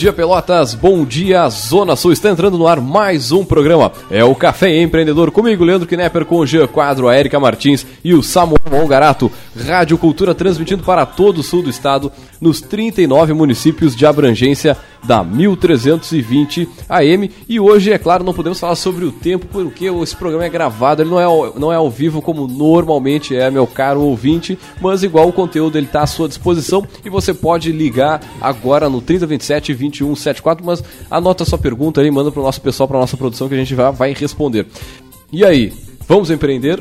dia Pelotas, bom dia Zona Sul. Está entrando no ar mais um programa. É o Café Empreendedor comigo, Leandro Knepper, com o Jean Quadro, a Erika Martins e o Samuel Mongarato. Rádio Cultura transmitindo para todo o sul do estado, nos 39 municípios de abrangência da 1320 AM. E hoje, é claro, não podemos falar sobre o tempo, porque esse programa é gravado, ele não é, ao, não é ao vivo como normalmente é, meu caro ouvinte, mas igual o conteúdo ele está à sua disposição e você pode ligar agora no 3027 2174, mas anota sua pergunta aí, manda para o nosso pessoal, para nossa produção que a gente vai, vai responder. E aí, vamos empreender?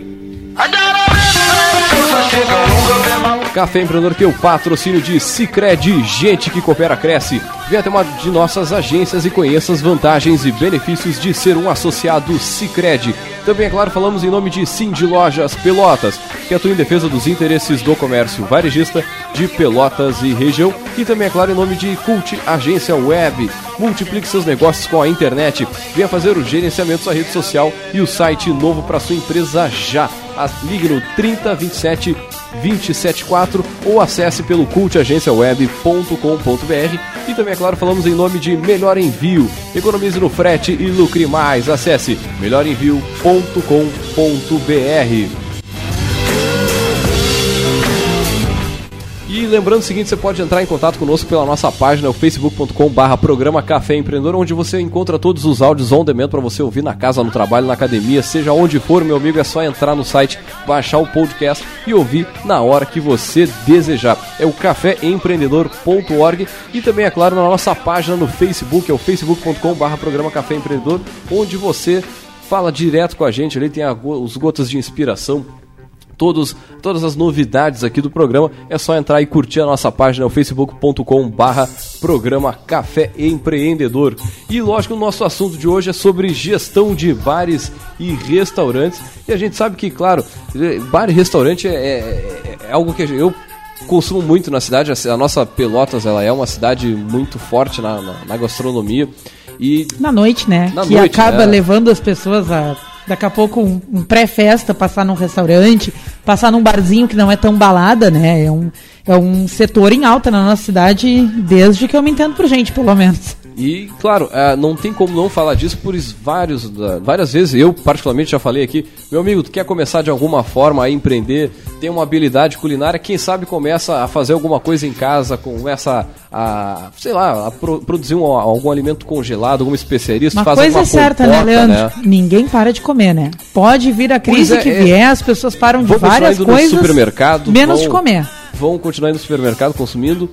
Café Empreendedor que é o patrocínio de Cicred, gente que coopera cresce. Venha até uma de nossas agências e conheça as vantagens e benefícios de ser um associado Cicred. Também, é claro, falamos em nome de Cindy Lojas Pelotas, que atua em defesa dos interesses do comércio varejista de Pelotas e região. E também, é claro, em nome de Cult Agência Web. Multiplique seus negócios com a internet. Venha fazer o gerenciamento da rede social e o site novo para sua empresa já. Ligue no 3027 274 ou acesse pelo cultagenciaweb.com.br e também, é claro, falamos em nome de Melhor Envio. Economize no frete e lucre mais. Acesse melhorenvio.com.br. E lembrando o seguinte, você pode entrar em contato conosco pela nossa página, o facebook.com barra programa Café Empreendedor, onde você encontra todos os áudios on demand para você ouvir na casa, no trabalho, na academia, seja onde for, meu amigo, é só entrar no site, baixar o podcast e ouvir na hora que você desejar. É o caféempreendedor.org e também, é claro, na nossa página no Facebook, é o facebook.com barra programa Café Empreendedor, onde você fala direto com a gente, ali tem a, os gotas de inspiração, todos, todas as novidades aqui do programa, é só entrar e curtir a nossa página, o facebook.com barra programa Café Empreendedor. E lógico, o nosso assunto de hoje é sobre gestão de bares e restaurantes. E a gente sabe que, claro, bar e restaurante é, é, é algo que eu consumo muito na cidade. A nossa Pelotas ela é uma cidade muito forte na, na, na gastronomia. E na noite, né? Na que noite, acaba né? levando as pessoas a daqui a pouco um, um pré-festa, passar num restaurante, passar num barzinho que não é tão balada, né? É um, é um setor em alta na nossa cidade desde que eu me entendo por gente, pelo menos. E, claro, é, não tem como não falar disso por vários, várias vezes. Eu, particularmente, já falei aqui. Meu amigo, tu quer começar de alguma forma a empreender, tem uma habilidade culinária, quem sabe começa a fazer alguma coisa em casa, começa a, sei lá, a pro, produzir um, algum alimento congelado, alguma especiaria. Uma coisa é certa, né, Leandro? Né? Ninguém para de comer, né? Pode vir a crise é, que é, vier, as pessoas param de várias coisas. No supermercado, menos vão, de comer. Vão continuar indo no supermercado consumindo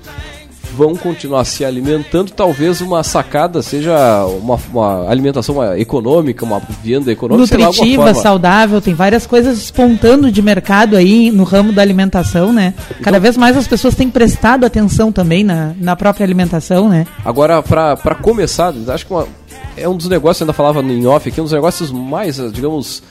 vão continuar se alimentando, talvez uma sacada seja uma, uma alimentação econômica, uma venda econômica, nutritiva, lá, saudável, tem várias coisas espontando de mercado aí no ramo da alimentação, né? Então, Cada vez mais as pessoas têm prestado atenção também na, na própria alimentação, né? Agora, para começar, acho que uma, é um dos negócios, ainda falava em off aqui, um dos negócios mais, digamos,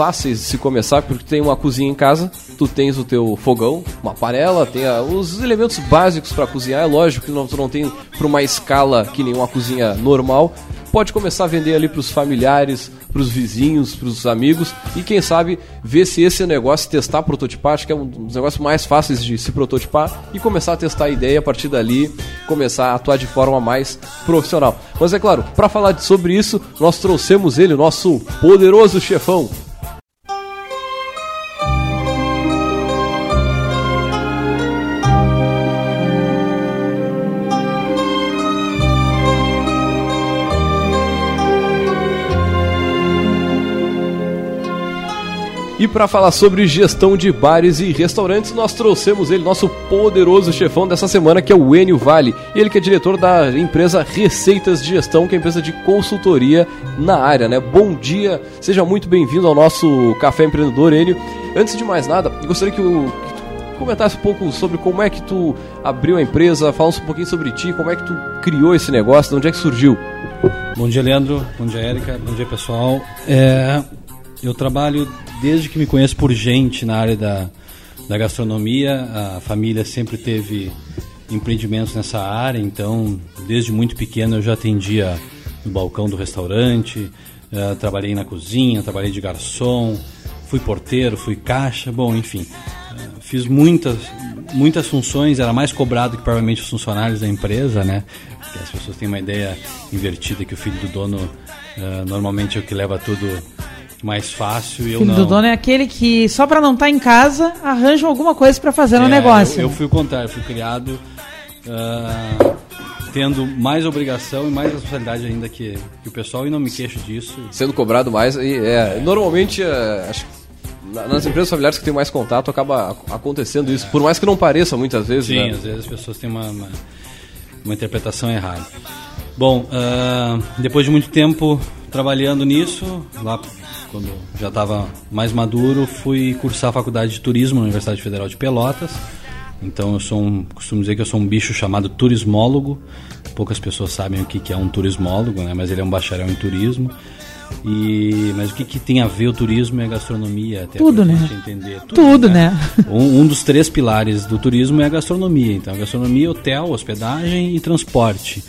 fáceis de se começar, porque tem uma cozinha em casa, tu tens o teu fogão, uma panela, tem a, os elementos básicos para cozinhar. É lógico que não, tu não tem para uma escala que nem uma cozinha normal. Pode começar a vender ali para os familiares, para os vizinhos, para os amigos e quem sabe ver se esse negócio, testar, prototipar, acho que é um dos negócios mais fáceis de se prototipar e começar a testar a ideia a partir dali, começar a atuar de forma mais profissional. Mas é claro, para falar sobre isso, nós trouxemos ele, nosso poderoso chefão, E para falar sobre gestão de bares e restaurantes, nós trouxemos ele, nosso poderoso chefão dessa semana, que é o Enio Vale. Ele que é diretor da empresa Receitas de Gestão, que é empresa de consultoria na área, né? Bom dia, seja muito bem-vindo ao nosso Café Empreendedor, Enio. Antes de mais nada, gostaria que o, comentasse um pouco sobre como é que tu abriu a empresa, falasse um pouquinho sobre ti, como é que tu criou esse negócio, de onde é que surgiu. Bom dia, Leandro. Bom dia, Érica. Bom dia, pessoal. É, eu trabalho desde que me conheço por gente na área da, da gastronomia. A família sempre teve empreendimentos nessa área, então desde muito pequeno eu já atendia no balcão do restaurante, uh, trabalhei na cozinha, trabalhei de garçom, fui porteiro, fui caixa, bom, enfim, uh, fiz muitas muitas funções, era mais cobrado que provavelmente os funcionários da empresa, né? Que as pessoas têm uma ideia invertida que o filho do dono uh, normalmente é o que leva tudo mais fácil e eu filho não. do dono é aquele que só para não estar tá em casa arranja alguma coisa para fazer é, no negócio. Eu, eu, fui o contrário, fui criado uh, tendo mais obrigação e mais responsabilidade ainda que, que, o pessoal e não me queixo disso. Sendo cobrado mais e é, normalmente é, acho nas empresas familiares que tem mais contato acaba acontecendo isso, por mais que não pareça muitas vezes. Sim, né? às vezes as pessoas têm uma, uma, uma interpretação errada. Bom, uh, depois de muito tempo trabalhando nisso, lá quando já estava mais maduro, fui cursar a faculdade de turismo na Universidade Federal de Pelotas. Então eu sou um, costumo dizer que eu sou um bicho chamado turismólogo. Poucas pessoas sabem o que, que é um turismólogo, né? Mas ele é um bacharel em turismo. E, mas o que, que tem a ver o turismo e a gastronomia? Até Tudo, né? Entender. Tudo, Tudo né? né? Um, um, dos três pilares do turismo é a gastronomia. Então, gastronomia, hotel, hospedagem e transporte.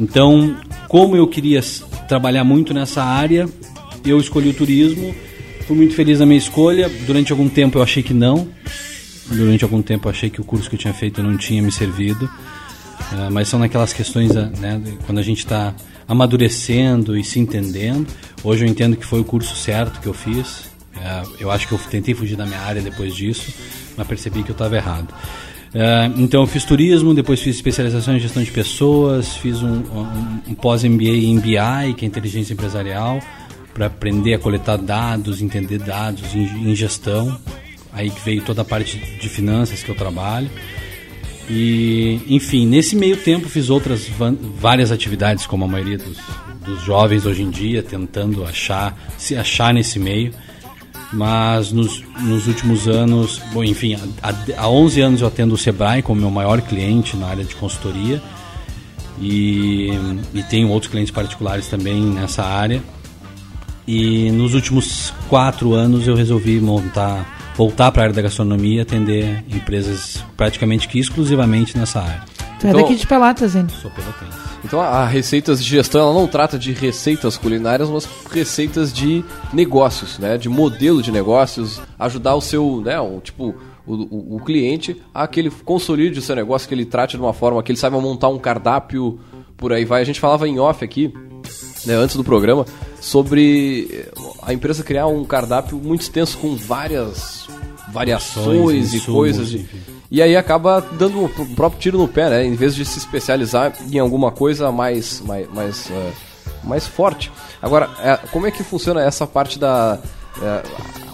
Então, como eu queria trabalhar muito nessa área, eu escolhi o turismo. Fui muito feliz na minha escolha. Durante algum tempo eu achei que não. Durante algum tempo eu achei que o curso que eu tinha feito não tinha me servido. Uh, mas são naquelas questões, né, quando a gente está amadurecendo e se entendendo. Hoje eu entendo que foi o curso certo que eu fiz. É, eu acho que eu tentei fugir da minha área depois disso, mas percebi que eu estava errado. É, então eu fiz turismo, depois fiz especialização em gestão de pessoas, fiz um, um, um pós-MBA em BI, que é inteligência empresarial, para aprender a coletar dados, entender dados em, em gestão. Aí que veio toda a parte de finanças que eu trabalho. E, enfim, nesse meio tempo fiz outras várias atividades, como a maioria dos, dos jovens hoje em dia, tentando achar, se achar nesse meio. Mas nos, nos últimos anos, bom, enfim, há, há 11 anos eu atendo o Sebrae como meu maior cliente na área de consultoria. E, e tenho outros clientes particulares também nessa área. E nos últimos quatro anos eu resolvi montar voltar para a área da gastronomia e atender empresas praticamente que exclusivamente nessa área. Tu é então, daqui de Pelotas, hein? Sou pelotense. Então a Receitas de Gestão ela não trata de receitas culinárias, mas receitas de negócios, né? De modelo de negócios, ajudar o seu, né? O, tipo, o, o, o, cliente a que ele consolide o seu negócio, que ele trate de uma forma que ele saiba montar um cardápio, por aí vai. A gente falava em off aqui, né, antes do programa, sobre a empresa criar um cardápio muito extenso com várias variações e coisas. De, e aí acaba dando um próprio tiro no pé, né? Em vez de se especializar em alguma coisa mais, mais, mais, uh, mais forte. Agora, é, como é que funciona essa parte da. É,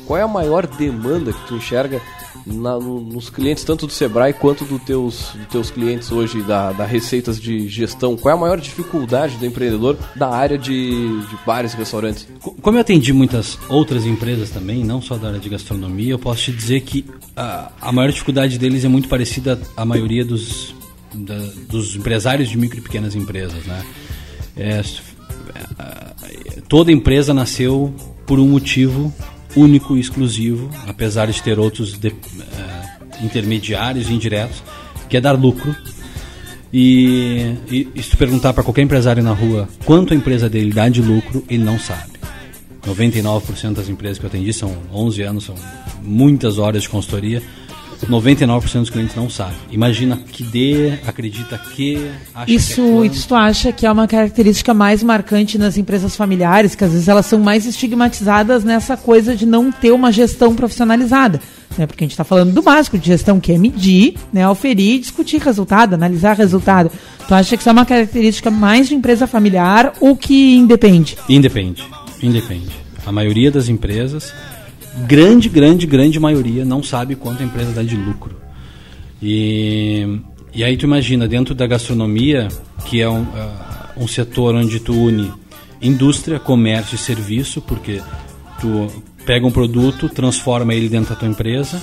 qual é a maior demanda que tu enxerga na, nos clientes, tanto do Sebrae quanto do teus, dos teus clientes hoje da, da receitas de gestão? Qual é a maior dificuldade do empreendedor da área de, de bares e restaurantes? Como eu atendi muitas outras empresas também, não só da área de gastronomia, eu posso te dizer que a, a maior dificuldade deles é muito parecida à maioria dos, da, dos empresários de micro e pequenas empresas. Né? É, é toda empresa nasceu por um motivo único e exclusivo, apesar de ter outros de, uh, intermediários e indiretos, que é dar lucro. E, e, se tu perguntar para qualquer empresário na rua quanto a empresa dele dá de lucro, ele não sabe. 99% das empresas que eu atendi são 11 anos, são muitas horas de consultoria 99% dos clientes não sabem. Imagina que dê, acredita que, acha isso, que é Isso tu acha que é uma característica mais marcante nas empresas familiares, que às vezes elas são mais estigmatizadas nessa coisa de não ter uma gestão profissionalizada. Né? Porque a gente está falando do básico de gestão, que é medir, né, oferir, discutir resultado, analisar resultado. Tu acha que isso é uma característica mais de empresa familiar ou que independe? Independe, independe. A maioria das empresas grande, grande, grande maioria não sabe quanto a empresa dá de lucro. E, e aí tu imagina, dentro da gastronomia, que é um, uh, um setor onde tu une indústria, comércio e serviço, porque tu pega um produto, transforma ele dentro da tua empresa,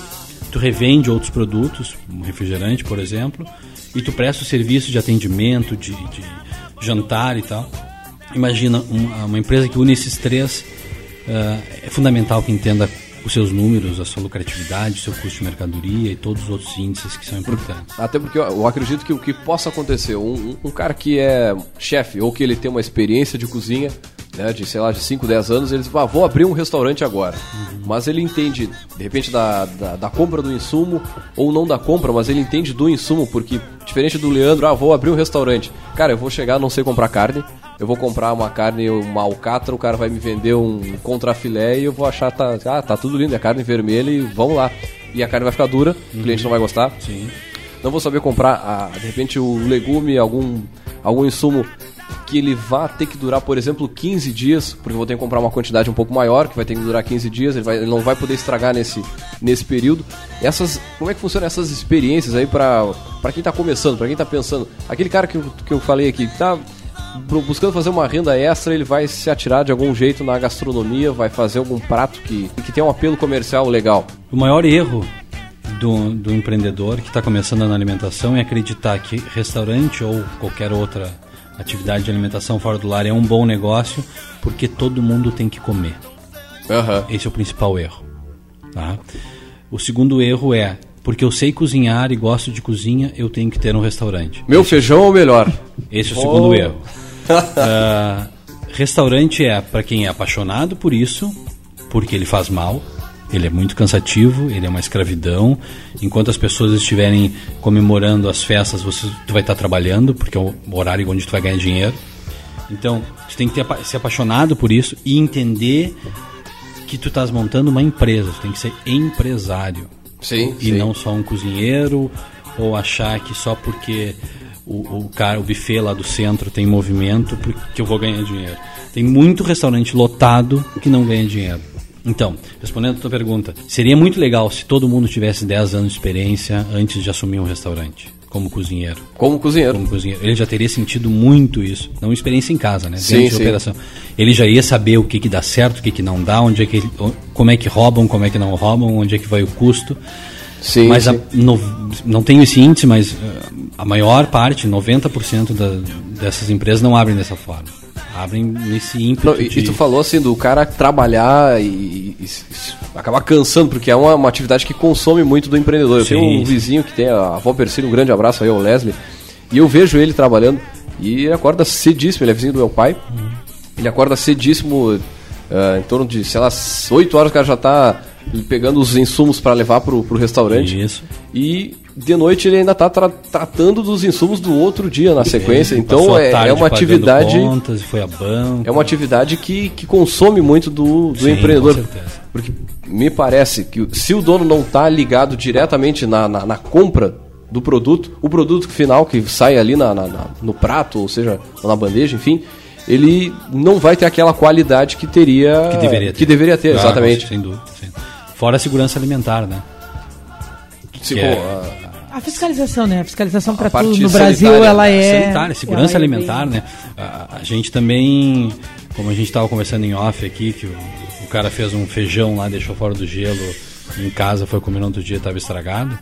tu revende outros produtos, um refrigerante, por exemplo, e tu presta o serviço de atendimento, de, de jantar e tal. Imagina uma, uma empresa que une esses três, uh, é fundamental que entenda os seus números, a sua lucratividade, o seu custo de mercadoria e todos os outros índices que são importantes. Até porque eu acredito que o que possa acontecer, um, um cara que é chefe ou que ele tem uma experiência de cozinha, né, de sei lá, de 5, 10 anos, eles ah, vou abrir um restaurante agora. Uhum. Mas ele entende, de repente, da, da, da, compra do insumo, ou não da compra, mas ele entende do insumo, porque, diferente do Leandro, ah, vou abrir um restaurante. Cara, eu vou chegar, não sei comprar carne, eu vou comprar uma carne, uma alcatra, o cara vai me vender um contrafilé e eu vou achar, tá, ah, tá tudo lindo, é carne vermelha e vamos lá. E a carne vai ficar dura, uhum. o cliente não vai gostar. Sim. Não vou saber comprar, ah, de repente, o legume, algum, algum insumo que ele vá ter que durar, por exemplo, 15 dias, porque eu vou ter que comprar uma quantidade um pouco maior, que vai ter que durar 15 dias, ele, vai, ele não vai poder estragar nesse, nesse período. Essas, como é que funcionam essas experiências aí para quem está começando, para quem está pensando? Aquele cara que eu, que eu falei aqui, que tá buscando fazer uma renda extra, ele vai se atirar de algum jeito na gastronomia, vai fazer algum prato que, que tem um apelo comercial legal. O maior erro do, do empreendedor que está começando na alimentação é acreditar que restaurante ou qualquer outra atividade de alimentação fora do lar é um bom negócio porque todo mundo tem que comer. Uhum. Esse é o principal erro. Tá? O segundo erro é porque eu sei cozinhar e gosto de cozinha, eu tenho que ter um restaurante. Meu Esse, feijão ou melhor? Esse é o segundo oh. erro. uh, restaurante é para quem é apaixonado por isso, porque ele faz mal, ele é muito cansativo, ele é uma escravidão. Enquanto as pessoas estiverem comemorando as festas, você tu vai estar trabalhando, porque é o horário onde tu vai ganhar dinheiro. Então, tu tem que ter, ser apaixonado por isso e entender que tu estás montando uma empresa, tu tem que ser empresário. Sim, e sim. não só um cozinheiro ou achar que só porque o, o cara, o buffet lá do centro tem movimento porque eu vou ganhar dinheiro. Tem muito restaurante lotado que não ganha dinheiro. Então, respondendo a tua pergunta, seria muito legal se todo mundo tivesse 10 anos de experiência antes de assumir um restaurante. Como cozinheiro. Como cozinheiro. Como cozinheiro. Ele já teria sentido muito isso. Não experiência em casa, né? Sim, Dentro sim. operação. Ele já ia saber o que, que dá certo, o que, que não dá, onde é que como é que roubam, como é que não roubam, onde é que vai o custo. Sim, mas sim. A, no, não tenho esse índice, mas uh, a maior parte, 90% da, dessas empresas não abrem dessa forma abrem nesse ímpeto. Não, e, de... e, tu falou assim do cara trabalhar e, e, e acabar cansando, porque é uma, uma, atividade que consome muito do empreendedor. Eu sim, tenho um vizinho que tem a avó Persílio, um grande abraço aí ao Leslie, e eu vejo ele trabalhando e ele acorda cedíssimo, ele é vizinho do meu pai. Uhum. Ele acorda cedíssimo, uh, em torno de, sei lá, 8 horas o cara já está pegando os insumos para levar pro, pro restaurante. Isso. E de noite ele ainda está tra tratando dos insumos do outro dia na sequência. então é, é, uma atividade. Contas, foi a banco. É uma atividade que, que consome muito do, do Sim, empreendedor. Porque me parece que se o dono não está ligado diretamente na, na, na, compra do produto, o produto final que sai ali na, na, no prato, ou seja, na bandeja, enfim, ele não vai ter aquela qualidade que teria. Que deveria ter. Que deveria ter, ah, exatamente. Sem dúvida. Fora a segurança alimentar, né? Sim, é... a... fiscalização, né? A fiscalização para tudo no Brasil, ela é. Sanitária, segurança é alimentar, né? A, a, gente também, como a gente estava conversando em off aqui, que o, o cara fez um feijão lá, deixou fora do gelo em casa, foi comer no outro dia, estava estragado.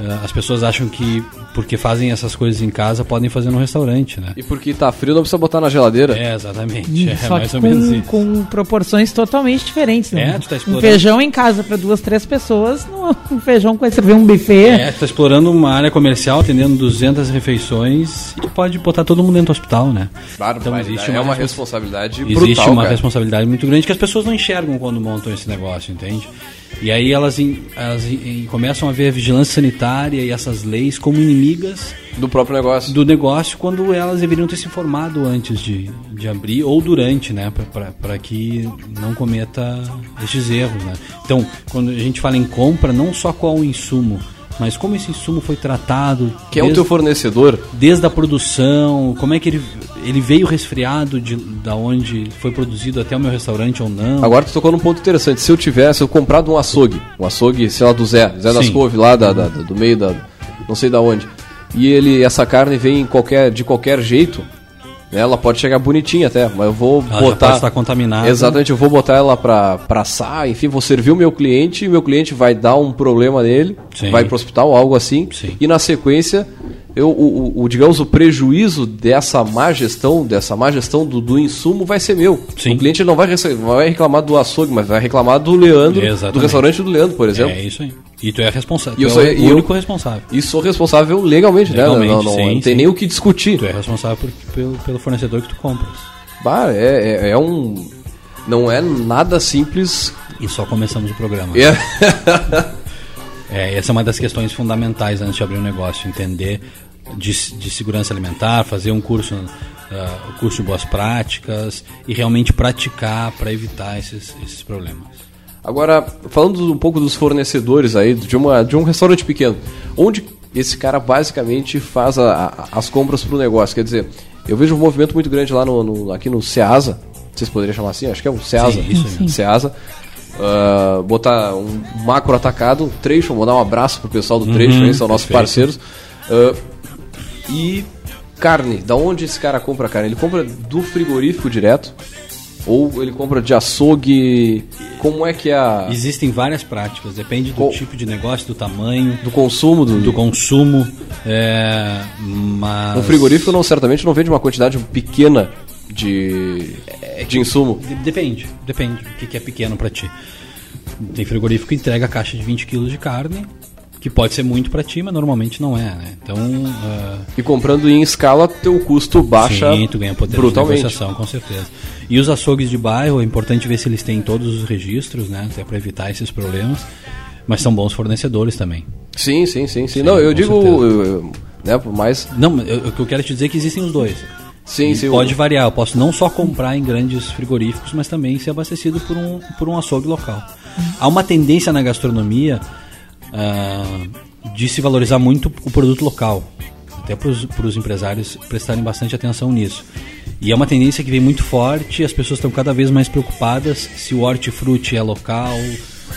Eh, as pessoas acham que porque fazem essas coisas em casa podem fazer no restaurante, né? E porque tá frio não precisa botar na geladeira. É, exatamente. É, Só mais ou com, menos isso. com proporções totalmente diferentes, né? É, tu tá explorando... Um feijão em casa para duas, três pessoas, um feijão com servir um buffet. É, tu tá explorando uma área comercial, atendendo 200 refeições e tu pode botar todo mundo dentro do hospital, né? Claro, então existe uma, é uma responsabilidade brutal, Existe uma cara. responsabilidade muito grande que as pessoas não enxergam quando montam esse negócio, entende? E aí elas, elas começam a ver a vigilância sanitária e essas leis como inimigas do próprio negócio. Do negócio, quando elas deveriam ter se informado antes de, de abrir ou durante, né? Para que não cometa esses erros, né? Então, quando a gente fala em compra, não só qual o insumo, mas como esse insumo foi tratado. Quem desde, é o teu fornecedor? Desde a produção, como é que ele, ele veio resfriado de da onde foi produzido até o meu restaurante ou não. Agora tu tocou num ponto interessante. Se eu tivesse eu comprado um açougue, um açougue, sei lá, do Zé, Zé das Couve, lá da, da, do meio da. não sei da onde. E ele, essa carne vem qualquer, de qualquer jeito, ela pode chegar bonitinha até, mas eu vou ela botar. Já pode estar contaminada. Exatamente, eu vou botar ela pra, pra assar, enfim, vou servir o meu cliente e o meu cliente vai dar um problema nele, Sim. vai pro hospital, algo assim. Sim. E na sequência, eu, o, o, digamos, o prejuízo dessa má gestão, dessa má gestão do, do insumo vai ser meu. Sim. O cliente não vai, vai reclamar do açougue, mas vai reclamar do Leandro, Exatamente. do restaurante do Leandro, por exemplo. É isso aí. E tu é responsável. E eu tu sou, é o único eu, responsável. E sou responsável legalmente, legalmente né? Não, não, sim, não tem sim. nem o que discutir. Tu é responsável por, pelo, pelo fornecedor que tu compras. Bah, é, é, é um. Não é nada simples. E só começamos o programa. É. É, essa é uma das questões fundamentais antes de abrir um negócio, entender de, de segurança alimentar, fazer um curso, uh, curso de boas práticas e realmente praticar para evitar esses, esses problemas. Agora, falando um pouco dos fornecedores aí, de, uma, de um restaurante pequeno, onde esse cara basicamente faz a, a, as compras para o negócio? Quer dizer, eu vejo um movimento muito grande lá no, no, aqui no Ceasa, vocês poderiam chamar assim, acho que é um Ceasa. Sim, isso mesmo. Ceasa. Uh, botar um macro atacado, um trecho, vou dar um abraço pro pessoal do trecho, Uhum, aí, são nossos perfeito. parceiros. Uh, e carne, da onde esse cara compra carne? Ele compra do frigorífico direto? Ou ele compra de açougue? Como é que é a, Existem várias práticas, depende do Qual- tipo de negócio, do tamanho, do consumo do, do consumo. É, mas Um frigorífico não certamente não vende uma quantidade pequena de, de insumo. De- Depende, depende. O que, é pequeno para ti? Tem frigorífico que entrega a caixa de 20 quilos de carne, que pode ser muito para ti, mas normalmente não é, né? Então, ah, E comprando em escala, teu custo baixa sim, tu ganha poder de brutalmente. negociação, com certeza. E os açougues de bairro, é importante ver se eles têm todos os registros, né? Até para evitar esses problemas. Mas são bons fornecedores também. Sim, sim, sim, sim. Não, eu digo, eu- eu- né, por mais Não, eu- o que eu quero te dizer é que existem os dois. Sim, sim. pode o- variar. Eu posso não só comprar em grandes frigoríficos, mas também ser abastecido por um, por um açougue local. Há uma tendência na gastronomia ah, de se valorizar muito o produto local. Até para os empresários prestarem bastante atenção nisso. E é uma tendência que vem muito forte, as pessoas estão cada vez mais preocupadas se o hortifruti é local,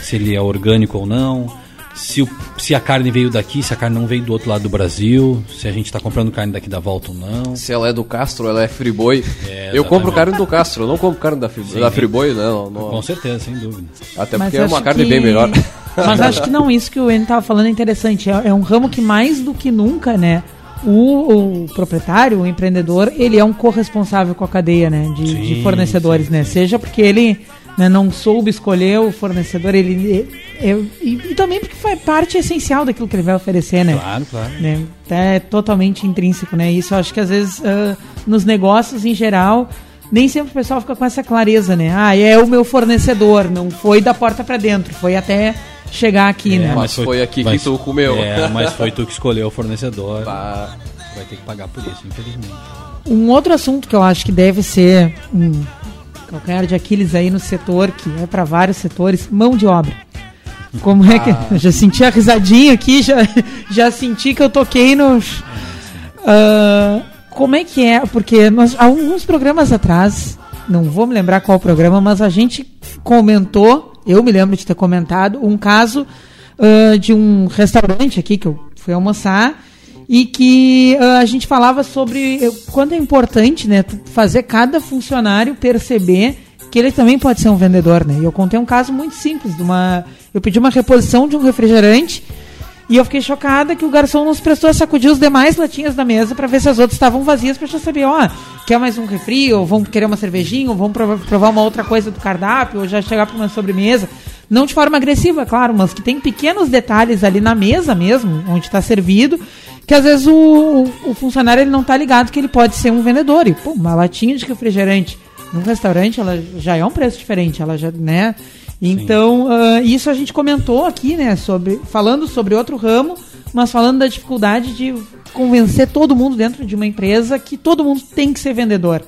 se ele é orgânico ou não, se, o- se a carne veio daqui, se a carne não veio do outro lado do Brasil, se a gente está comprando carne daqui da volta ou não. Se ela é do Castro, ela é Friboi. É, eu compro carne do Castro, eu não compro carne da, Fri- da Friboi, não, não. Com certeza, sem dúvida. Até Mas porque é uma carne que- bem melhor. Mas acho que não, isso que o Enio estava falando é interessante. É, é um ramo que mais do que nunca, né? O, o proprietário, o empreendedor, ele é um corresponsável com a cadeia, né? De, de Sim, fornecedores, sim, né? sim. Seja porque ele né, não soube escolher o fornecedor, ele. é- é- e, e também porque faz parte essencial daquilo que ele vai oferecer, né? Claro, claro. né? É totalmente intrínseco, né? Isso eu acho que às vezes ah, nos negócios em geral nem sempre o pessoal fica com essa clareza, né? Ah, é o meu fornecedor, não foi da porta pra dentro, foi até chegar aqui, né? mas foi aqui que mas- tu comeu. É, mas foi tu que escolheu o fornecedor. Tu vai ter que pagar por isso, infelizmente. Um outro assunto que eu acho que deve ser um calcanhar de Aquiles aí no setor, que é para vários setores, mão de obra. Como é que. Eu já senti a risadinha aqui, já, já senti que eu toquei nos. Ah, como é que é? Porque nós, há alguns programas atrás, não vou me lembrar qual programa, mas a gente comentou, eu me lembro de ter comentado, um caso ah, de um restaurante aqui que eu fui almoçar e que ah, a gente falava sobre eh, quanto é importante né, fazer cada funcionário perceber que ele também pode ser um vendedor, né? E eu contei um caso muito simples de uma, eu pedi uma reposição de um refrigerante e eu fiquei chocada que o garçom nos prestou a sacudir os demais latinhas da mesa para ver se as outras estavam vazias para já saber, ó, quer mais um refri, ou vão querer uma cervejinha, ou vão prova- provar uma outra coisa do cardápio, ou já chegar para uma sobremesa. Não de forma agressiva, claro, mas que tem pequenos detalhes ali na mesa mesmo, onde está servido, que às vezes o, o- funcionário ele não tá ligado que ele pode ser um vendedor. E, pô, uma latinha de refrigerante num restaurante, ela já é um preço diferente, ela já, né? Então, ah, isso a gente comentou aqui, né, sobre falando sobre outro ramo, mas falando da dificuldade de convencer todo mundo dentro de uma empresa que todo mundo tem que ser vendedor,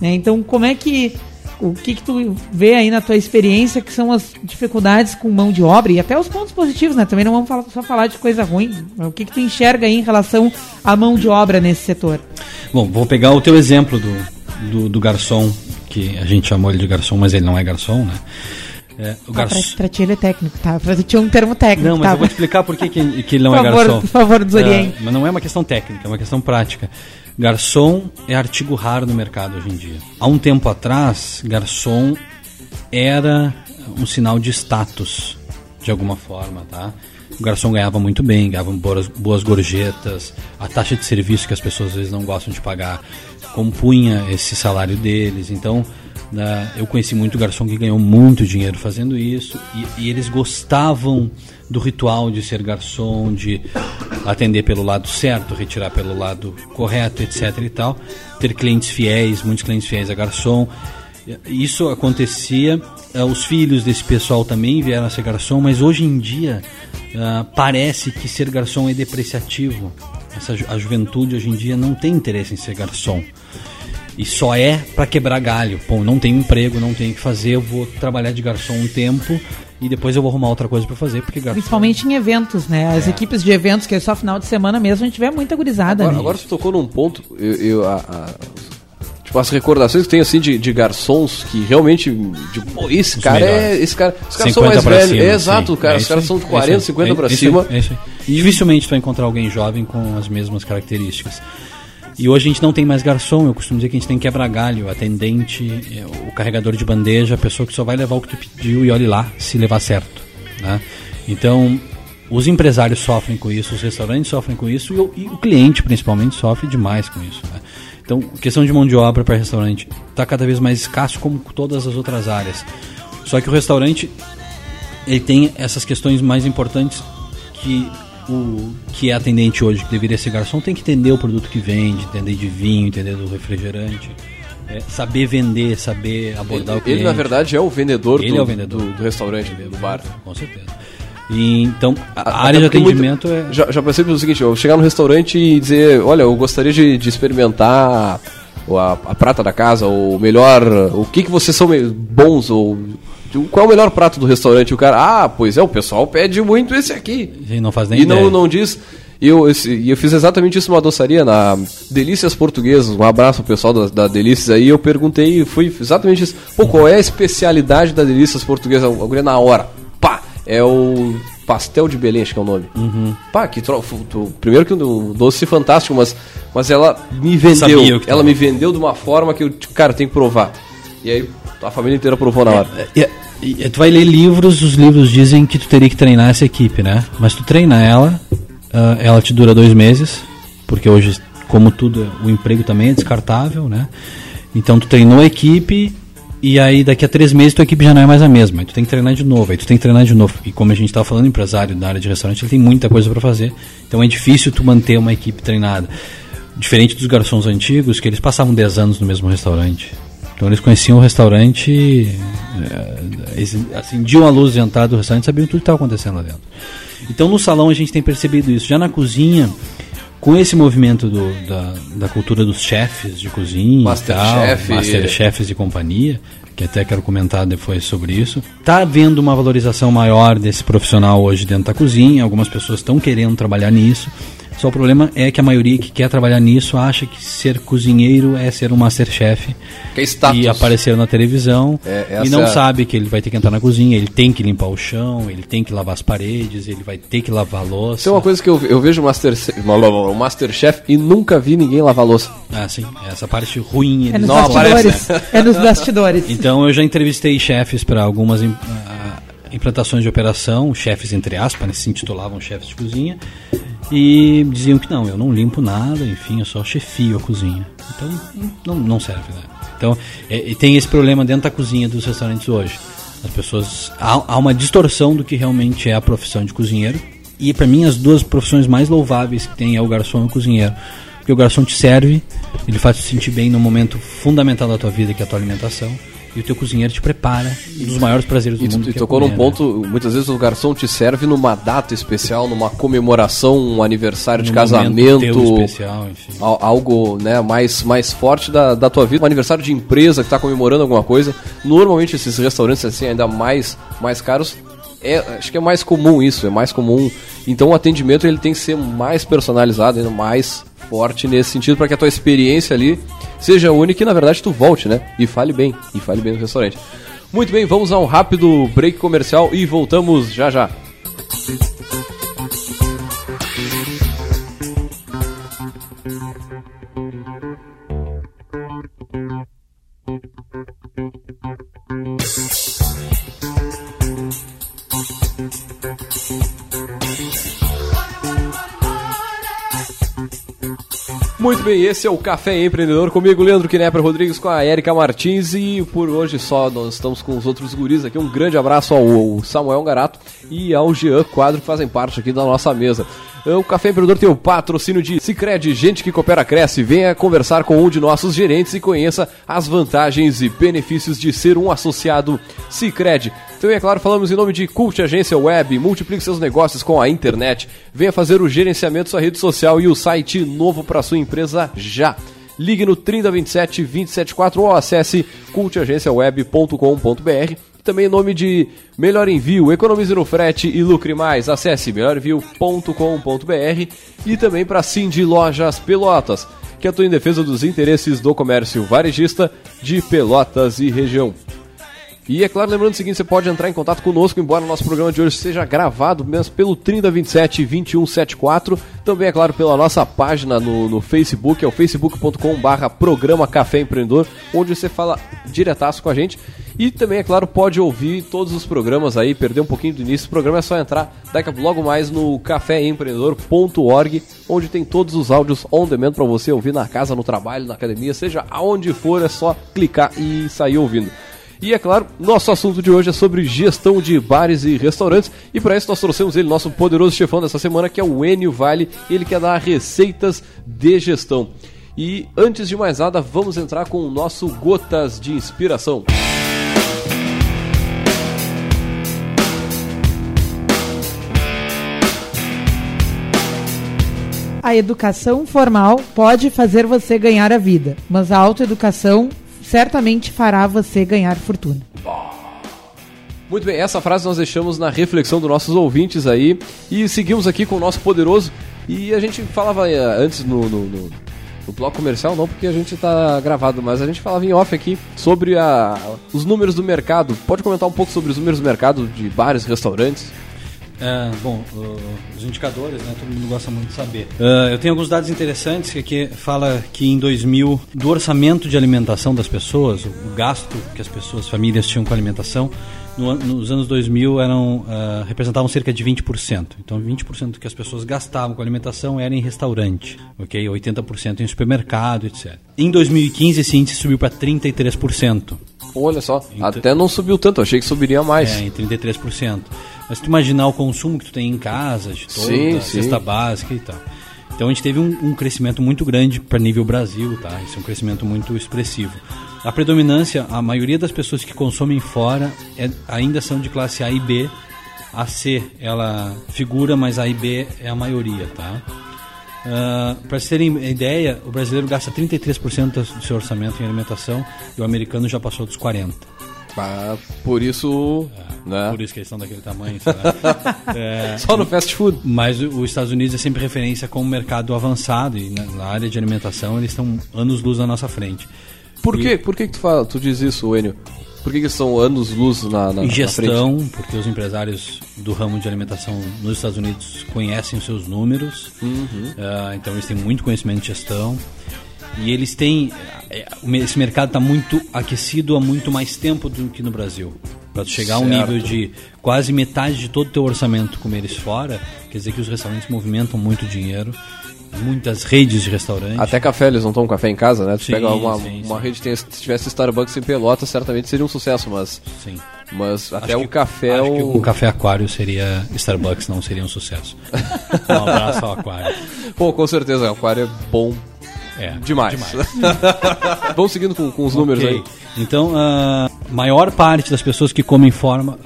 né? Então, como é que o que que tu vê aí na tua experiência que são as dificuldades com mão de obra e até os pontos positivos, né? Também não vamos falar- só falar de coisa ruim. O que que tu enxerga aí em relação à mão de obra nesse setor? Bom, vou pegar o teu exemplo do, do, do garçom, que a gente chamou ele de garçom, mas ele não é garçom, né? É, o Ah, pra, garçom. pra ti ele é técnico, tá? Ti é um termo técnico, Não, mas tá? eu vou te explicar por que, que, que ele não Por é favor, garçom. por favor, desoriente. É, mas não é uma questão técnica, é uma questão prática. Garçom é artigo raro no mercado hoje em dia. Há um tempo atrás, garçom era um sinal de status, de alguma forma, tá? O garçom ganhava muito bem, ganhava boas, boas gorjetas, a taxa de serviço que as pessoas às vezes não gostam de pagar compunha esse salário deles. Então, né? Eu conheci muito garçom que ganhou muito dinheiro fazendo isso e, e, eles gostavam do ritual de ser garçom, de atender pelo lado certo, retirar pelo lado correto, etc. e tal. Ter clientes fiéis, muitos clientes fiéis a garçom. Isso acontecia. Uh, os filhos desse pessoal também vieram a ser garçom, mas hoje em dia uh, parece que ser garçom é depreciativo. A juventude hoje em dia não tem interesse em ser garçom. E só é para quebrar galho. Pô, não tenho emprego, não tenho o que fazer, eu vou trabalhar de garçom um tempo e depois eu vou arrumar outra coisa para fazer, porque garçom... Principalmente em eventos, né? As é. equipes de eventos, que é só final de semana mesmo, a gente vê muita gurizada. Agora, agora você tocou num ponto, eu, eu a, a, tipo, as recordações que tem assim de, de garçons que realmente, de, pô, esse Os cara melhores. é. Esse cara, os caras são mais velhos. É, exato, cara. É os caras são de 40, 50 para cima. É isso aí. E dificilmente tu vai encontrar alguém jovem com as mesmas características. E hoje a gente não tem mais garçom, eu costumo dizer que a gente tem quebra-galho, atendente, é, o carregador de bandeja, a pessoa que só vai levar o que tu pediu e olhe lá se levar certo. Né? Então, os empresários sofrem com isso, os restaurantes sofrem com isso e o, e o cliente principalmente sofre demais com isso. Né? Então, questão de mão de obra para restaurante está cada vez mais escasso como todas as outras áreas. Só que o restaurante ele tem essas questões mais importantes que o que é atendente hoje, que deveria ser garçom, tem que entender o produto que vende, entender de vinho, entender do refrigerante. É, saber vender, saber abordar ele, o cliente. Ele, na verdade, é o vendedor, ele do, é o vendedor. Do, do restaurante, do bar. Com certeza. E, então, a, a área de atendimento muito, é. Já, já pensei pelo seguinte: eu chegar no restaurante e dizer, olha, eu gostaria de, de experimentar a, a, prata da casa, ou melhor, o que, que vocês são bons, ou qual é o melhor prato do restaurante? O cara, ah, pois é, o pessoal pede muito esse aqui. E não faz nem E ideia. não, não diz. E eu, eu fiz exatamente isso numa doçaria, na Delícias Portuguesas. Um abraço pro pessoal da, da Delícias aí. Eu perguntei, fui exatamente isso. Pô, qual é a especialidade da Delícias Portuguesas? A mulher na hora. Pá! É o pastel de Belém, acho que é o nome. Uhum. Pá, que tro... primeiro que um doce fantástico, mas, mas ela me vendeu. Ela me vendeu de uma forma que eu, tipo, cara, tem que provar. E aí a família inteira provou na hora. É, é, é, tu vai ler livros, os livros dizem que tu teria que treinar essa equipe, né? Mas tu treina ela, uh, ela te dura dois meses, porque hoje, como tudo, o emprego também é descartável, né? Então tu treinou a equipe e aí daqui a três meses tua equipe já não é mais a mesma. Aí tu tem que treinar de novo, aí tu tem que treinar de novo. E como a gente estava falando, empresário da área de restaurante, ele tem muita coisa para fazer. Então é difícil tu manter uma equipe treinada. Diferente dos garçons antigos, que eles passavam 10 anos no mesmo restaurante. Então eles conheciam o restaurante, é, acendiam a luz de entrada do restaurante, sabiam tudo que estava acontecendo lá dentro. Então no salão a gente tem percebido isso. Já na cozinha, com esse movimento do, da, da cultura dos chefes de cozinha, Masterchef, Master chefes de companhia, que até quero comentar depois sobre isso. Está havendo uma valorização maior desse profissional hoje dentro da cozinha, algumas pessoas estão querendo trabalhar nisso. Só o problema é que a maioria que quer trabalhar nisso acha que ser cozinheiro é ser um masterchef que é e aparecer na televisão é, e não é... sabe que ele vai ter que entrar na cozinha, ele tem que limpar o chão, ele tem que lavar as paredes, ele vai ter que lavar a louça. Isso é uma coisa que eu, eu vejo o master, Masterchef e nunca vi ninguém lavar louça. Ah, sim. Essa parte ruim. É nos não bastidores. é nos bastidores. Então eu já entrevistei chefes para algumas implantações de operação, chefes entre aspas, né, se intitulavam chefes de cozinha, e diziam que não, eu não limpo nada, enfim, eu só chefio a cozinha. Então não, não serve, né? Então é, tem esse problema dentro da cozinha dos restaurantes hoje. As pessoas há, há uma distorção do que realmente é a profissão de cozinheiro. E para mim as duas profissões mais louváveis que tem é o garçom e o cozinheiro. Porque o garçom te serve, ele faz te sentir bem no momento fundamental da tua vida, que é a tua alimentação e o teu cozinheiro te prepara um dos maiores prazeres do e, mundo. E é tocou é comer, num ponto, né? muitas vezes o garçom te serve numa data especial, numa comemoração, um aniversário de casamento, especial, enfim. algo né, mais, mais forte da, da tua vida, um aniversário de empresa que está comemorando alguma coisa. Normalmente esses restaurantes assim, ainda mais, mais caros, é, acho que é mais comum isso, é mais comum. Então o atendimento ele tem que ser mais personalizado, ainda mais forte nesse sentido, para que a tua experiência ali seja única e na verdade tu volte, né? E fale bem, e fale bem no restaurante. Muito bem, vamos a um rápido break comercial e voltamos já já. Muito bem, esse é o Café Empreendedor comigo, Leandro Knepper Rodrigues, com a Erika Martins e por hoje só, nós estamos com os outros guris aqui. Um grande abraço ao Samuel Garato e ao Jean Quadro que fazem parte aqui da nossa mesa. O Café Empreendedor tem o patrocínio de Cicred, gente que coopera cresce. Venha conversar com um de nossos gerentes e conheça as vantagens e benefícios de ser um associado Cicred. Também, é claro, falamos em nome de Cult Agência Web. Multiplique seus negócios com a internet. Venha fazer o gerenciamento da sua rede social e o site novo para sua empresa já. Ligue no 3027 274 ou acesse cultagenciaweb.com.br também em nome de Melhor Envio, economize no frete e lucre mais. Acesse melhorenvio.com.br e também para Cindy Lojas Pelotas, que atua em defesa dos interesses do comércio varejista de Pelotas e região. E é claro, lembrando o seguinte, você pode entrar em contato conosco, embora o nosso programa de hoje seja gravado mesmo pelo 3027 2174, também é claro pela nossa página no, no Facebook, é o facebook.com barra programa Café Empreendedor, onde você fala diretaço com a gente. E também, é claro, pode ouvir todos os programas aí, perder um pouquinho do início. O programa é só entrar daqui a logo mais no caféempreendedor.org, onde tem todos os áudios on demand para você ouvir na casa, no trabalho, na academia, seja aonde for, é só clicar e sair ouvindo. E é claro, nosso assunto de hoje é sobre gestão de bares e restaurantes. E para isso nós trouxemos ele, nosso poderoso chefão dessa semana, que é o Enio Vale. Ele quer dar receitas de gestão. E antes de mais nada, vamos entrar com o nosso Gotas de Inspiração. A educação formal pode fazer você ganhar a vida, mas a autoeducação certamente fará você ganhar fortuna. Muito bem, essa frase nós deixamos na reflexão dos nossos ouvintes aí e seguimos aqui com o nosso poderoso. E a gente falava eh, antes no, no, no, no bloco comercial, não porque a gente está gravado, mas a gente falava em off aqui sobre a, os números do mercado. Pode comentar um pouco sobre os números do mercado de bares, restaurantes? É, bom, uh, os indicadores, né, todo mundo gosta muito de saber. Uh, eu tenho alguns dados interessantes que aqui fala que em 2000, do orçamento de alimentação das pessoas, o, o gasto que as pessoas, famílias tinham com alimentação, no, nos anos 2000 eram, uh, representavam cerca de 20%. Então 20% do que as pessoas gastavam com alimentação era em restaurante, ok? 80% em supermercado, etc. Em 2015 esse índice subiu para 33%. Olha só, então, até não subiu tanto, achei que subiria mais. É, em 33%. Mas se tu imaginar o consumo que tu tem em casa, de toda sim, cesta básica e tal. Então a gente teve um, um crescimento muito grande para nível Brasil, tá? Isso é um crescimento muito expressivo. A predominância, a maioria das pessoas que consomem fora é, ainda são de classe A e B. A C, ela figura, mas A e B é a maioria, tá? Uh, ah, para vocês terem ideia, o brasileiro gasta 33% do seu orçamento em alimentação e o americano já passou dos 40%. Por isso. É, né? Por isso que eles estão daquele tamanho. é, Só no fast food. Mas os Estados Unidos é sempre referência como mercado avançado e na área de alimentação eles estão anos-luz na nossa frente. Por, e... quê? Por que, que tu, fala, tu diz isso, Enio? Por que, que são anos-luz na, na, em gestão, na porque os empresários do ramo de alimentação nos Estados Unidos conhecem os seus números, uhum. uh, então eles têm muito conhecimento de gestão. E eles têm. É, esse mercado está muito aquecido há muito mais tempo do que no Brasil. Para chegar certo. a um nível de quase metade de todo o teu orçamento comer eles fora, quer dizer que os restaurantes movimentam muito dinheiro muitas redes de restaurantes. Até café, eles não tomam café em casa, né? Tu sim, pega uma, sim, uma sim. rede, tem, se tivesse Starbucks em Pelotas, certamente seria um sucesso, mas. Sim. Mas até o café. Acho o... que o café aquário seria. Starbucks não seria um sucesso. um abraço ao aquário. Pô, com certeza, o aquário é bom é, demais. demais. Vamos seguindo com, com os okay. números aí. Então, a maior parte das pessoas que comem forma,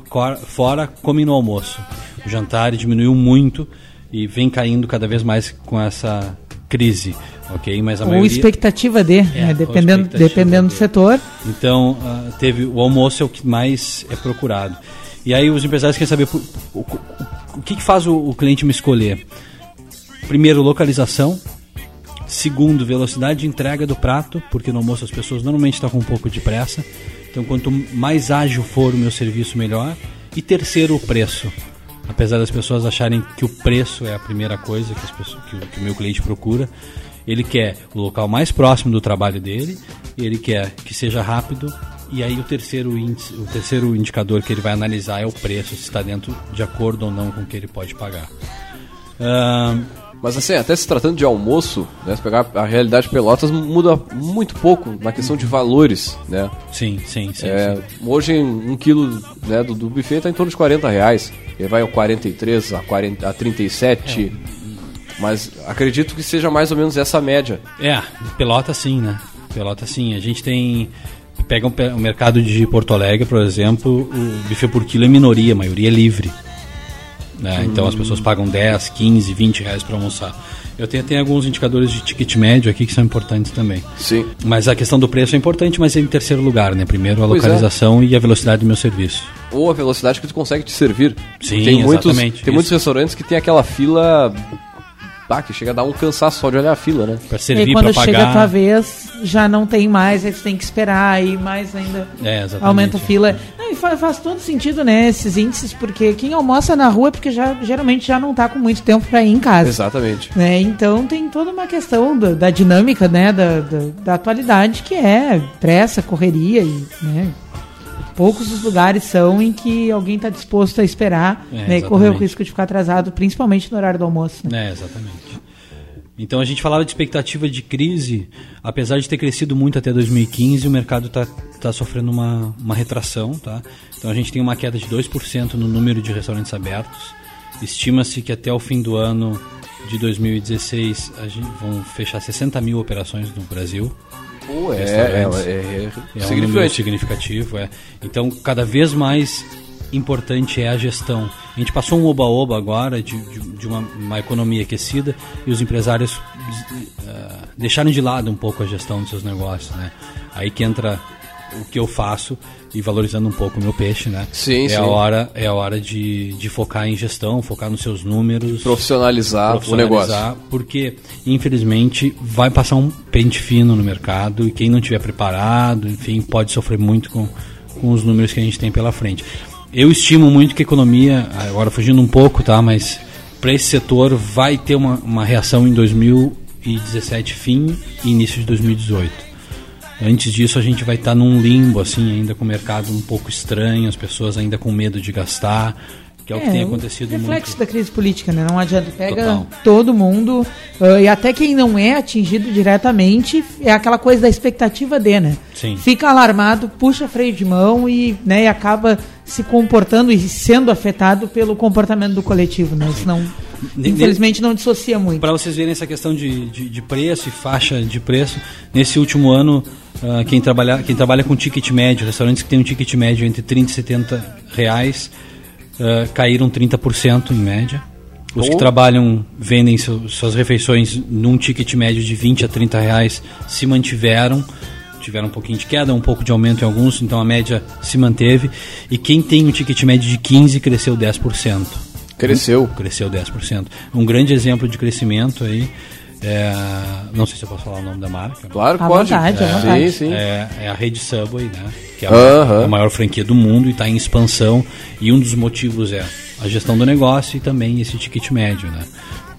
fora comem no almoço. O jantar diminuiu muito e vem caindo cada vez mais com essa crise, ok? Mas a ou maioria... expectativa de, é, né? dependendo, dependendo do setor. Então, uh, teve o almoço é o que mais é procurado. E aí os empresários querem saber o, o, o, o que, que, faz o, o cliente me escolher. Primeiro, localização. Segundo, velocidade de entrega do prato, porque no almoço as pessoas normalmente estão com um pouco de pressa. Então, quanto mais ágil for o meu serviço, melhor. E terceiro, o preço. Apesar das pessoas acharem que o preço é a primeira coisa que, pessoas, que, que o meu cliente procura, ele quer o local mais próximo do trabalho dele, ele quer que seja rápido e aí o terceiro índice, o terceiro indicador que ele vai analisar é o preço, se está dentro de acordo ou não com o que ele pode pagar. Uh, Mas assim, até se tratando de almoço, né, se pegar a realidade de Pelotas, muda muito pouco na questão de valores, né? Sim, sim, sim. É, sim. Hoje um quilo né, do, do buffet está em torno de 40 reais. Ele vai ao 43 a, 40, a 37. Mas acredito que seja mais ou menos essa média. É, Pelota sim, né? Pelota sim. A gente tem. Pega um pe- o mercado de Porto Alegre, por exemplo, o buffet por quilo é minoria, a maioria é livre. Né? Então as pessoas pagam 10, 15, 20 reais para almoçar. Eu tenho, tenho alguns indicadores de ticket médio aqui que são importantes também. Sim. Mas a questão do preço é importante, mas é em terceiro lugar, né? Primeiro a Pois é. localização e a velocidade do meu serviço. Ou a velocidade que tu consegue te servir. Sim, tem muitos, exatamente, Tem isso. muitos restaurantes que tem aquela fila. Ah, que chega a dar um cansaço só de olhar a fila, né? Para E servir, para quando chega a tua pagar. vez, já não tem mais, aí tu tem que esperar, aí mais ainda É, exatamente. aumenta a fila. Não, e fa- faz, todo sentido, né, esses índices, porque quem almoça na rua é porque já, geralmente já não tá com muito tempo para ir em casa. Exatamente. né? Então tem toda uma questão da, da dinâmica, né, da, da, da atualidade que é pressa, correria e, né, poucos os lugares são em que alguém está disposto a esperar É, né, e correr o risco de ficar atrasado, principalmente no horário do almoço. Né? É, exatamente. Então a gente falava de expectativa de crise, apesar de ter crescido muito até 2015, o mercado está tá sofrendo uma, uma retração, tá? Então a gente tem uma queda de 2% no número de restaurantes abertos. Estima-se que até o fim do ano de 2016 a gente vão fechar 60 mil operações no Brasil. Pô, é, é, é, é É um significativo, é. Então, cada vez mais importante é a gestão. A gente passou um oba-oba agora de, de, de uma, uma economia aquecida e os empresários ah, deixaram de lado um pouco a gestão dos seus negócios, né? Aí que entra o que eu faço e valorizando um pouco o meu peixe, né? Sim, é sim. A hora, é a hora de, de focar em gestão, focar nos seus números Profissionalizar, o negócio. profissionalizar, porque infelizmente vai passar um pente fino no mercado e quem não tiver preparado, enfim, pode sofrer muito com, com os números que a gente tem pela frente. Eu estimo muito que a economia, agora fugindo um pouco, tá, mas para esse setor vai ter uma, uma reação em 2017 fim e início de 2018. Antes disso, a gente vai estar num limbo, assim, ainda com o mercado um pouco estranho, as pessoas ainda com medo de gastar, que é, o que tem o acontecido reflexo muito. da crise política, né? Não adianta. Pega Total. todo mundo, ah, e até quem não é atingido diretamente, é aquela coisa da expectativa de, né? Sim. Fica alarmado, puxa freio de mão e, né, e acaba se comportando e sendo afetado pelo comportamento do coletivo, né? Senão, infelizmente, não dissocia muito. Para vocês verem essa questão de, de, de preço e faixa de preço, nesse último ano, ah, quem, trabalha, quem trabalha com ticket médio, restaurantes que têm um ticket médio entre 30 e 70 reais, ah, caíram 30% em média. Os que Oh. trabalham, vendem seu- suas refeições num ticket médio de 20 a 30 reais, se mantiveram. Tiveram um pouquinho de queda, um pouco de aumento em alguns, então a média se manteve. E quem tem um ticket médio de 15 cresceu 10%. Cresceu. Cresceu 10%. Um grande exemplo de crescimento aí. É, não sei se eu posso falar o nome da marca. Claro que À pode. vontade, à sim, vontade. sim. É, é a rede Subway, né? Que é a, Aham. a maior franquia do mundo e está em expansão. E um dos motivos é a gestão do negócio e também esse ticket médio, né?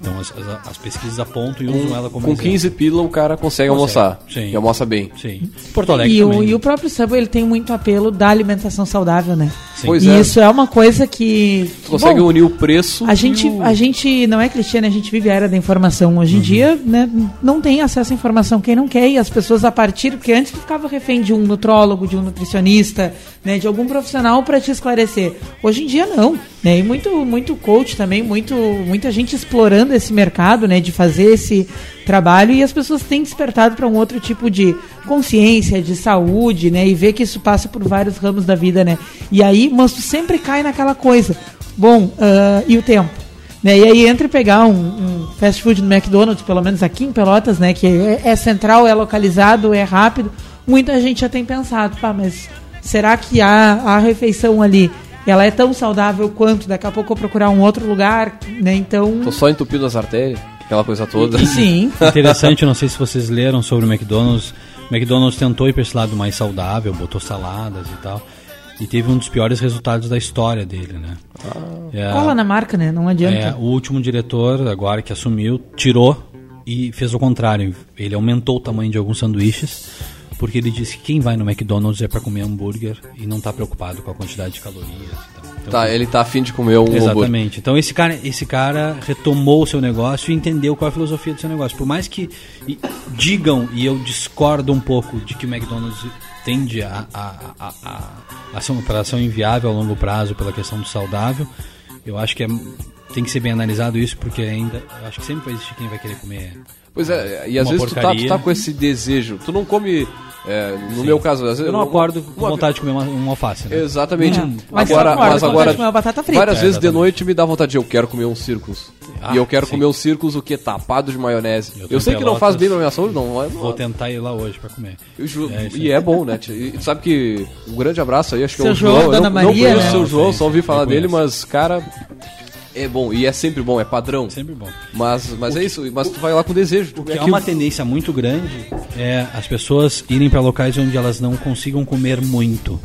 Então as, as- as pesquisas apontam e usam ela como Com exemplo. 15 pila o cara consegue, Consegue, almoçar. sim. E almoça bem. Sim. Porto Alegre E o, também. e o próprio Subway ele tem muito apelo da alimentação saudável, né? Sim. Pois e é. isso é uma coisa que. Tu consegue bom, unir o preço. A gente, o- a gente não é clichê, né? A gente vive a era da informação. Hoje em dia, né, não tem acesso à informação quem não quer. E as pessoas a partir, porque antes tu ficava refém de um nutrólogo, de um nutricionista, né, de algum profissional para te esclarecer. Hoje em dia não, né? E muito, muito coach também, muito, muita gente explorando esse mercado, né, de fazer esse trabalho e as pessoas têm despertado para um outro tipo de consciência, de saúde, né? E ver que isso passa por vários ramos da vida, né? E aí, mas tu sempre cai naquela coisa. Bom, ah, e o tempo? Né? E aí entre pegar um, um fast food no McDonald's, pelo menos aqui em Pelotas, né? Que é, é central, é localizado, é rápido. Muita gente já tem pensado, pá, mas será que a, a refeição ali ela é tão saudável quanto? Daqui a pouco eu procurar um outro lugar, né? Então, Tô só entupindo as artérias, aquela coisa toda. sim. Interessante, não sei se vocês leram sobre o McDonald's. O McDonald's tentou ir para esse lado mais saudável, botou saladas e tal. E teve um dos piores resultados da história dele, né? É, Cola na marca, né? Não é, adianta. o último diretor, agora que assumiu, tirou e fez o contrário. Ele aumentou o tamanho de alguns sanduíches, porque ele disse que quem vai no McDonald's é para comer hambúrguer e não está preocupado com a quantidade de calorias e tal. Tá, ele tá afim de comer um hambúrguer. Exatamente. Então esse cara, esse cara retomou o seu negócio e entendeu qual é a filosofia do seu negócio. Por mais que e, digam, e eu discordo um pouco de que o McDonald's tende a, a, a, a, a ser uma operação inviável a longo prazo pela questão do saudável, eu acho que é, tem que ser bem analisado isso, porque ainda. Eu acho que sempre vai existir quem vai querer comer. Pois é, e às vezes tu tá, tu tá com esse desejo. Tu não come. É, no Sim. meu caso, às vezes. Eu não uma- acordo com uma- vontade de comer uma, um alface. Né? Exatamente. É. Mas Agora, mas agora vontade de comer uma batata frita. várias É, vezes de noite me dá vontade de eu quero comer um circus. Ah, e eu quero sim. comer um circus o que tapado de maionese. Eu Eu, sei que não faz bem pra minha saúde, não. é- Vou tentar ir lá hoje pra comer. eu ju- É, e é bom, né? E tu sabe que um grande abraço aí, acho que é Seu o João, João. Dona não, Maria, não conheço né? o seu João, Sim, só ouvi falar dele, mas, cara, é bom. E é sempre bom, é padrão. Sempre bom. Mas, mas é isso, mas tu vai lá com desejo. O que É uma tendência muito grande é as pessoas irem para locais onde elas não consigam comer muito.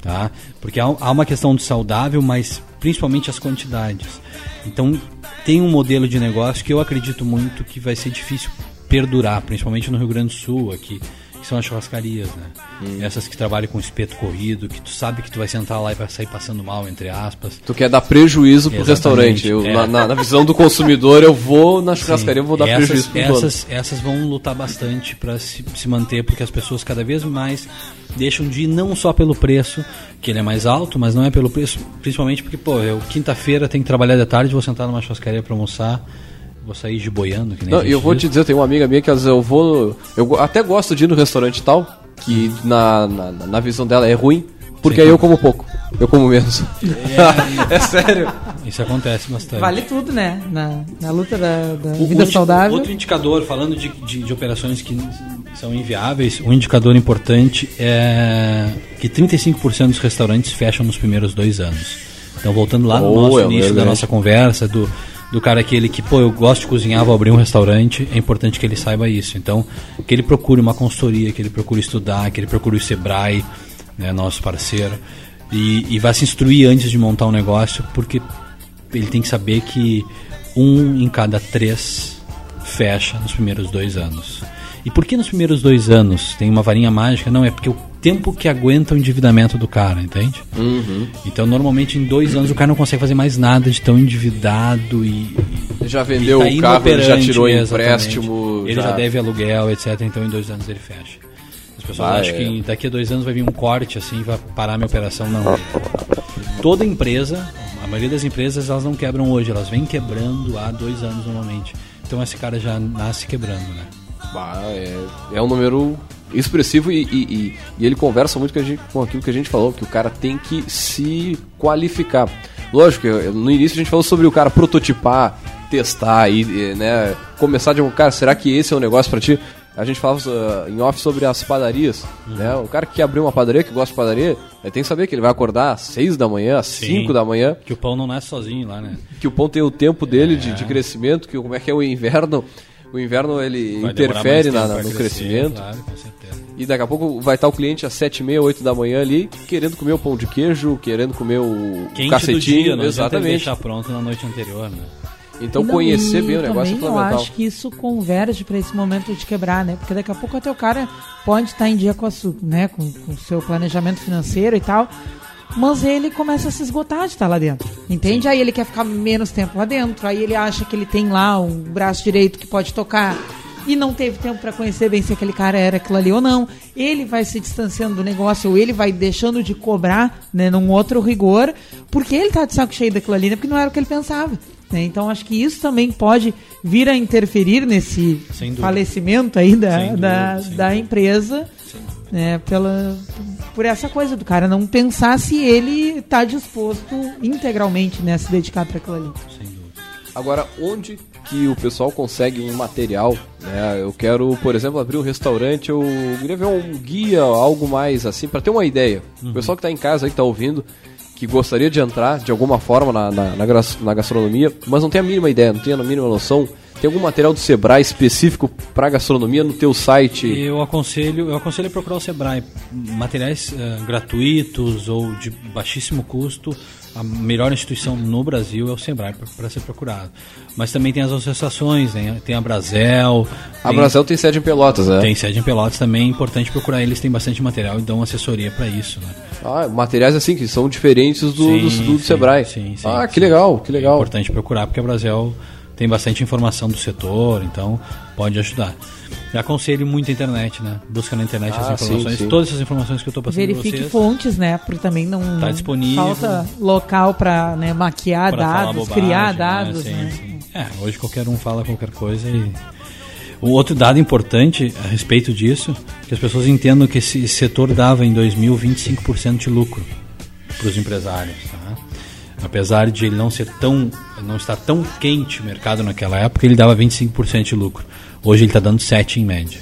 Tá? Porque há, há uma questão de saudável, mas principalmente as quantidades. Então, tem um modelo de negócio que eu acredito muito que vai ser difícil perdurar, principalmente no Rio Grande do Sul, aqui, que são as churrascarias, né? Hum. Essas que trabalham com espeto corrido, que tu sabe que tu vai sentar lá e vai sair passando mal, entre aspas. Tu quer dar prejuízo pro Exatamente, restaurante. Eu, é. na, na- visão do consumidor, eu vou na churrascaria, eu vou dar essas, prejuízo pro dono. essas, essas vão lutar bastante para se, se manter, porque as pessoas cada vez mais deixam de ir não só pelo preço, que ele é mais alto, mas não é pelo preço, principalmente porque, pô, eu quinta-feira tenho que trabalhar de tarde, vou sentar numa churrascaria para almoçar, vou sair de boiando, que nem Não, e eu vou te diz. dizer, tem uma amiga minha que às vezes eu vou. Eu até gosto de ir no restaurante e tal, que na, na, na visão dela é ruim, porque Sim. aí eu como pouco. Eu como menos. É, sério. Isso acontece bastante. Vale tudo, né? Na, na luta da, da O- vida saudável. Outro indicador, falando de, de, de operações que são inviáveis, um indicador importante é que 35% dos restaurantes fecham nos primeiros dois anos. Então, voltando lá no Oh, nosso é início da nossa conversa, do, do cara aquele que, pô, eu gosto de cozinhar, vou abrir um restaurante, é importante que ele saiba isso. Então, que ele procure uma consultoria, que ele procure estudar, que ele procure o Sebrae, né, nosso parceiro, e, e vá se instruir antes de montar um negócio, porque ele tem que saber que um em cada três fecha nos primeiros dois anos. E por que nos primeiros dois anos tem uma varinha mágica? Não, é porque o tempo que aguenta o endividamento do cara, entende? Então, normalmente, em dois anos, o cara não consegue fazer mais nada de tão endividado e. Já e vendeu tá o carro, ele já tirou exatamente. empréstimo. Ele já... deve aluguel, etc. Então, em dois anos, ele fecha. As pessoas Ah, acham é. que daqui a dois anos vai vir um corte assim, vai parar a minha operação. Não. Toda empresa, a maioria das empresas, elas não quebram hoje, elas vêm quebrando há dois anos normalmente. Então esse cara já nasce quebrando, né? Bah, é, é um número expressivo e, e- e- e ele conversa muito com, gente- com aquilo que a gente falou, que o cara tem que se qualificar. Lógico, no início a gente falou sobre o cara prototipar, testar e, né, começar de um cara, será que esse é o negócio pra ti? A gente falava uh, em off sobre as padarias, né? O cara que abrir uma padaria, que gosta de padaria, ele tem que saber que ele vai acordar às 6 da manhã, às Sim. 5 da manhã, Que o pão não nasce sozinho lá, né? que o pão tem o tempo dele de, de crescimento, que como é que é o inverno, o inverno ele Vai interfere na- no crescer, crescimento. Claro, com certeza. E daqui a pouco vai estar o cliente às 7 e meia, 8 da manhã ali, querendo comer o pão de queijo, querendo comer o Quente cacetinho. do dia, não exatamente. deixar pronto na noite anterior, né? Então Não, conhecer bem o negócio é fundamental. Eu acho que isso converge para esse momento de quebrar, né? Porque daqui a pouco até o cara pode estar em dia com, a né? com, com o seu planejamento financeiro e tal, mas ele começa a se esgotar de estar lá dentro, entende? Aí ele quer ficar menos tempo lá dentro, aí ele acha que ele tem lá um braço direito que pode tocar e não teve tempo para conhecer bem se aquele cara era aquilo ali ou não. Ele vai se distanciando do negócio, ou ele vai deixando de cobrar, né, num outro rigor, porque ele tá de saco cheio daquilo ali, né, porque não era o que ele pensava. né? Então acho que isso também pode vir a interferir nesse falecimento aí da, da, dúvida, da dúvida. empresa, né, pela, por essa coisa do cara não pensar se ele está disposto integralmente né, a se dedicar para aquilo ali. Sem dúvida. Agora, onde que o pessoal consegue um material? Né? Eu quero, por exemplo, abrir um restaurante, eu queria ver um guia, algo mais assim, para ter uma ideia. Uhum. O pessoal que está em casa aí, que tá ouvindo, que gostaria de entrar de alguma forma na, na, na na gastronomia, mas não tem a mínima ideia, não tem a mínima noção. Tem algum material do Sebrae específico para gastronomia no teu site? Eu aconselho, eu aconselho a procurar o Sebrae. Materiais uh, gratuitos ou de baixíssimo custo. A melhor instituição no Brasil é o Sebrae para ser procurado. Mas também tem as associações, né? tem a Brasel. A tem, Brasel tem sede em Pelotas, né? Tem sede em Pelotas também, é importante procurar eles, tem bastante material e dão assessoria para isso. Né? Ah, materiais assim que são diferentes do, sim, do, do, do sim, Sebrae. Sim, sim, ah, que legal, que legal. É importante procurar porque a Brasel tem bastante informação do setor, então pode ajudar. Eu aconselho muito a internet, né? Busca na internet ah, as informações, sim, sim. todas essas informações que eu estou passando Verifique vocês, fontes, né? Porque também não tá disponível, falta local para né, maquiar dados, bobagem, criar né? dados. Né? Sim, sim. É, hoje qualquer um fala qualquer coisa e o outro dado importante a respeito disso, que as pessoas entendam que esse setor dava em 2000 25% de lucro para os empresários. Tá? Apesar de ele não ser tão, não estar tão quente o mercado naquela época, ele dava 25% de lucro. Hoje ele está dando 7 em média.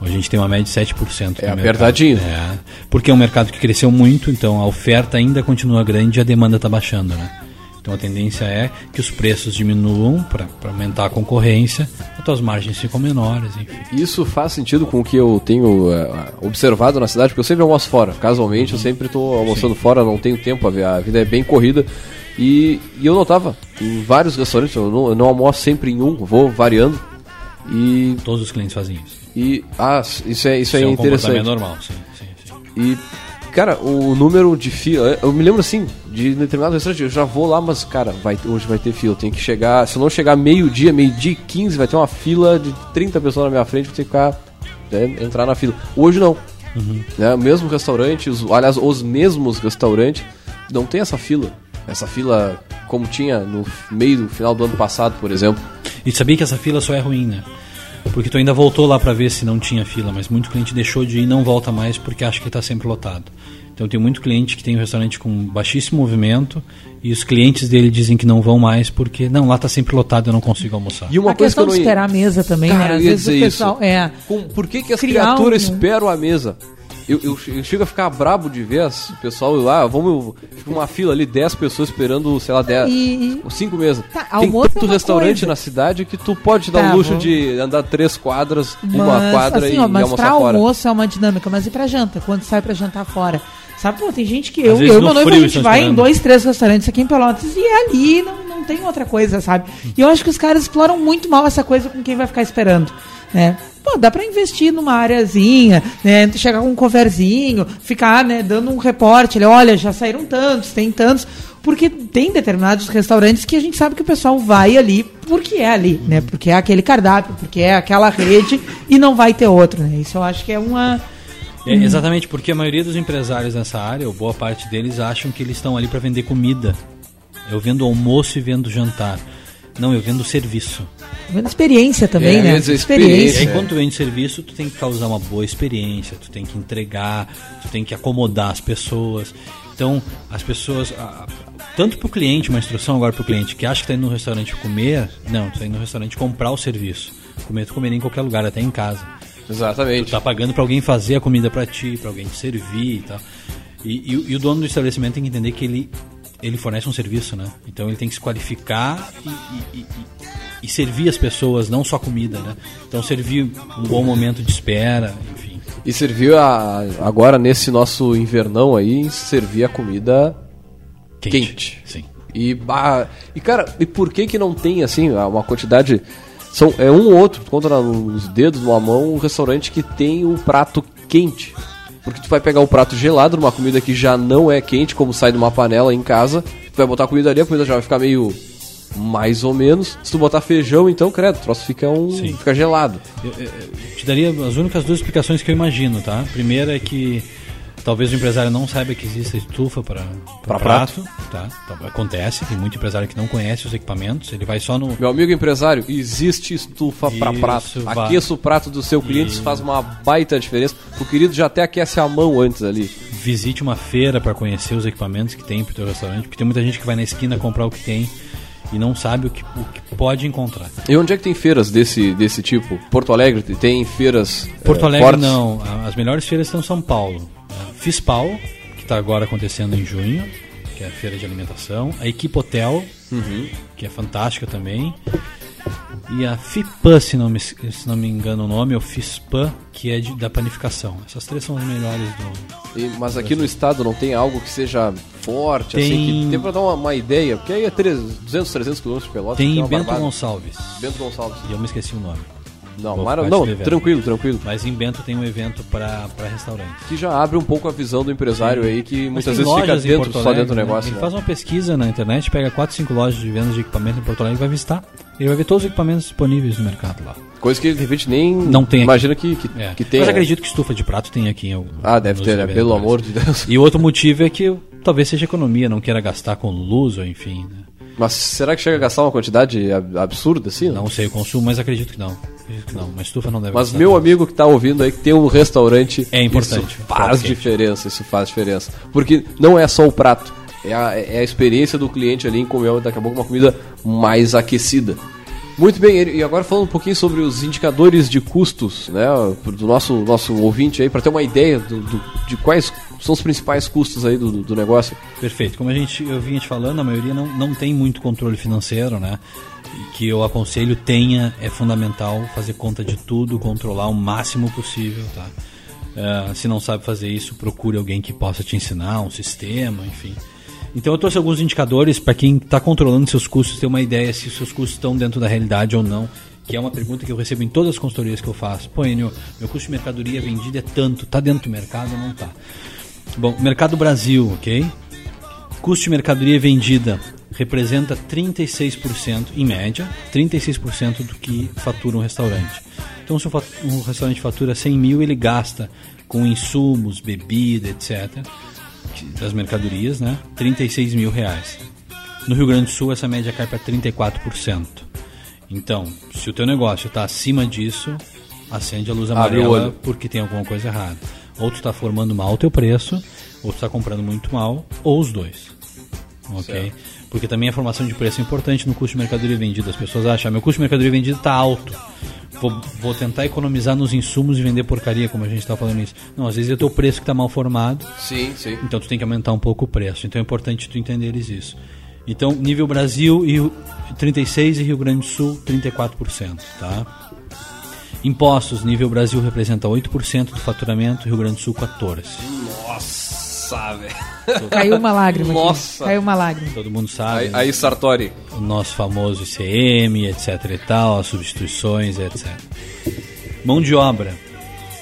Hoje a gente tem uma média de 7%. É apertadinho. É, porque é um mercado que cresceu muito, então a oferta ainda continua grande e a demanda está baixando, né? Então a tendência é que os preços diminuam para aumentar a concorrência, as tuas margens ficam menores, enfim. Isso faz sentido com o que eu tenho uh, observado na cidade, porque eu sempre almoço fora. Casualmente, uhum. eu sempre estou almoçando Sim. fora, não tenho tempo, a vida é bem corrida. E, e eu notava em vários restaurantes, eu não, eu não almoço sempre em um, vou variando. E todos os clientes fazem isso. E ah, isso é isso, isso é, é um interessante. normal, sim, sim, sim. E Cara, o número de fila. Eu me lembro assim, de determinado restaurante, eu já vou lá, mas, cara, vai, hoje vai ter fila. Tem que chegar. Se eu não chegar meio-dia, meio-dia e 15, vai ter uma fila de 30 pessoas na minha frente, vou ter que ficar. É, entrar na fila. Hoje não. Uhum. Né, o mesmo restaurante, os, aliás, os mesmos restaurantes, não tem essa fila. Essa fila como tinha no meio do final do ano passado, por exemplo. E sabia que essa fila só é ruim, né? Porque tu ainda voltou lá para ver se não tinha fila, mas muito cliente deixou de ir e não volta mais porque acha que está sempre lotado. Então tem muito cliente que tem um restaurante com baixíssimo movimento e os clientes dele dizem que não vão mais porque não, lá está sempre lotado, eu não consigo almoçar. E uma a coisa questão que eu não... de esperar a mesa também, Cara, né? Às vezes o pessoal isso. é. Com, por que, que as criaturas um... esperam a mesa? Eu, eu, eu, chego a ficar brabo de ver o pessoal lá, vamos, fica uma fila ali, 10 pessoas esperando, sei lá, 10, e... 5 mesas. Tá, Tem tanto é restaurante coisa. na cidade que tu pode dar tá, o luxo vou... de andar três quadras, mas, uma quadra assim, e, ó, mas e almoçar pra fora. almoço é uma dinâmica, mas e pra janta? Quando sai pra jantar fora? Sabe, pô, tem gente que eu, eu e meu noivo, a gente vai em dois, três restaurantes aqui em Pelotas e é ali não, não tem outra coisa, sabe? E eu acho que os caras exploram muito mal essa coisa com quem vai ficar esperando, né? Pô, dá para investir numa areazinha, né? Chegar com um coverzinho, ficar, né, dando um reporte, olha, já saíram tantos, tem tantos, porque tem determinados restaurantes que a gente sabe que o pessoal vai ali porque é ali, né? Porque é aquele cardápio, porque é aquela rede e não vai ter outro, né? Isso eu acho que é uma é, exatamente, porque a maioria dos empresários nessa área, ou boa parte deles, acham que eles estão ali para vender comida. Eu vendo almoço e vendo jantar. Não, eu vendo serviço. Vendo experiência também, é, né? Experiência. experiência. E aí, quando tu vende serviço, tu tem que causar uma boa experiência, tu tem que entregar, tu tem que acomodar as pessoas. Então, as pessoas, tanto para o cliente, uma instrução agora para o cliente que acha que está indo no restaurante comer, não, tu está indo no restaurante comprar o serviço. Comer, tu comeria em qualquer lugar, até em casa. Exatamente. Tu tá pagando para alguém fazer a comida para ti, para alguém te servir e tal. E, e, e, o dono do estabelecimento tem que entender que ele ele fornece um serviço, né? Então ele tem que se qualificar e, e, e, servir as pessoas, não só comida, né? Então servir um bom momento de espera, enfim. E servir a, agora nesse nosso invernão aí, servir a comida quente. quente. Sim. E, e cara, e por que que não tem assim uma quantidade são é um ou outro, conta nos dedos, numa mão, um restaurante que tem o prato quente. Porque tu vai pegar o prato gelado numa comida que já não é quente, como sai de uma panela em casa. Tu vai botar a comida ali, a comida já vai ficar meio mais ou menos. Se tu botar feijão, então, credo, o troço fica, um, fica gelado. Eu, eu, te daria as únicas duas explicações que eu imagino, tá? Primeira é que Talvez o empresário não saiba que existe estufa para prato, tá? Então, acontece, tem muito empresário que não conhece os equipamentos, ele vai só no... Meu amigo empresário, existe estufa para prato. Vai. Aqueça o prato do seu cliente, isso faz uma baita diferença. O querido já até aquece a mão antes ali. Visite uma feira para conhecer os equipamentos que tem para o teu restaurante, porque tem muita gente que vai na esquina comprar o que tem e não sabe o que, o que, pode encontrar. E onde é que tem feiras desse, desse tipo? Porto Alegre tem feiras Porto é, Alegre não, as melhores feiras estão em São Paulo. FISPAL, que está agora acontecendo em junho, que é a feira de alimentação. A Equipe Hotel, uhum. que é fantástica também. e a FIPAN, se não me, se não me engano o nome, ou FISPAN, que é de, da panificação. Essas três são as melhores do. E- mas aqui no estado não tem algo que seja forte, Tem- assim, que tem pra dar uma, uma ideia, porque aí é 300, 200, 300 quilômetros de Pelotas. que é Tem uma Bento barbada. Gonçalves. Bento Gonçalves. E eu me esqueci o nome. Não, mara... não tranquilo, tranquilo. Mas em Bento tem um evento para restaurantes. Que já abre um pouco a visão do empresário aí, que Mas muitas vezes fica dentro, Porto só Alegre, dentro do né? negócio. Ele né? faz uma pesquisa na internet, pega 4, 5 lojas de vendas de equipamento em Porto Alegre e vai visitar. Ele vai ver todos os equipamentos disponíveis no mercado lá. Coisa que de repente nem Não tem aqui. imagina que, que, É. que tem. Mas né? acredito que estufa de prato tem aqui em algum. Ah, deve ter, né? Pelo amor de Deus. E outro motivo é que talvez seja economia, não queira gastar com luz ou enfim. Né? Mas será que chega a gastar uma quantidade ab- absurda assim? Não sei o consumo, mas acredito que não. Acredito que não. Uma estufa não deve Mas meu tanto. amigo que tá ouvindo aí, que tem um restaurante, É importante. isso faz quente. diferença, isso faz diferença. Porque não é só o prato, é a, é a experiência do cliente ali em comer daqui a pouco uma comida mais aquecida. Muito bem, e agora falando um pouquinho sobre os indicadores de custos, né, do nosso, nosso ouvinte aí, para ter uma ideia do, do- de quais são os principais custos aí do, do negócio. Perfeito. Como a gente, eu vinha te falando, a maioria não, não tem muito controle financeiro, né? Que eu aconselho tenha, é fundamental fazer conta de tudo, controlar o máximo possível, tá? Eh, se não sabe fazer isso, procure alguém que possa te ensinar, um sistema, enfim. Então eu trouxe alguns indicadores para quem está controlando seus custos ter uma ideia se seus custos estão dentro da realidade ou não. Que é uma pergunta que eu recebo em todas as consultorias que eu faço. Pô, Enio, meu custo de mercadoria vendida é tanto, tá dentro do mercado ou não tá? Bom, Mercado Brasil, ok? Custo de mercadoria vendida representa 36%, em média, 36% do que fatura um restaurante. Então, se um restaurante fatura 100 mil, ele gasta com insumos, bebida, etc., das mercadorias, né? 36 mil reais. No Rio Grande do Sul, essa média cai para 34%. Então, se o teu negócio está acima disso, acende a luz amarela porque tem alguma coisa errada. Ou tu está formando mal o teu preço, ou tu está comprando muito mal, ou os dois. Ok? Porque também a formação de preço é importante no custo de mercadoria vendida. As pessoas acham, "Ah, meu custo de mercadoria vendida está alto. Vou, vou tentar economizar nos insumos e vender porcaria, como a gente está falando isso. Não, às vezes é o teu preço que está mal formado, Sim, sim. então tu tem que aumentar um pouco o preço. Então é importante tu entenderes isso. Então, nível Brasil e Rio- 36 e Rio Grande do Sul 34%, tá? Impostos, nível Brasil representa 8% do faturamento, Rio Grande do Sul 14. Nossa, velho. Caiu uma lágrima. aqui. Nossa. Caiu uma lágrima. Todo mundo sabe. Aí, né? aí, Sartori. o nosso famoso ICM, etc e tal, as substituições, etc. Mão de obra.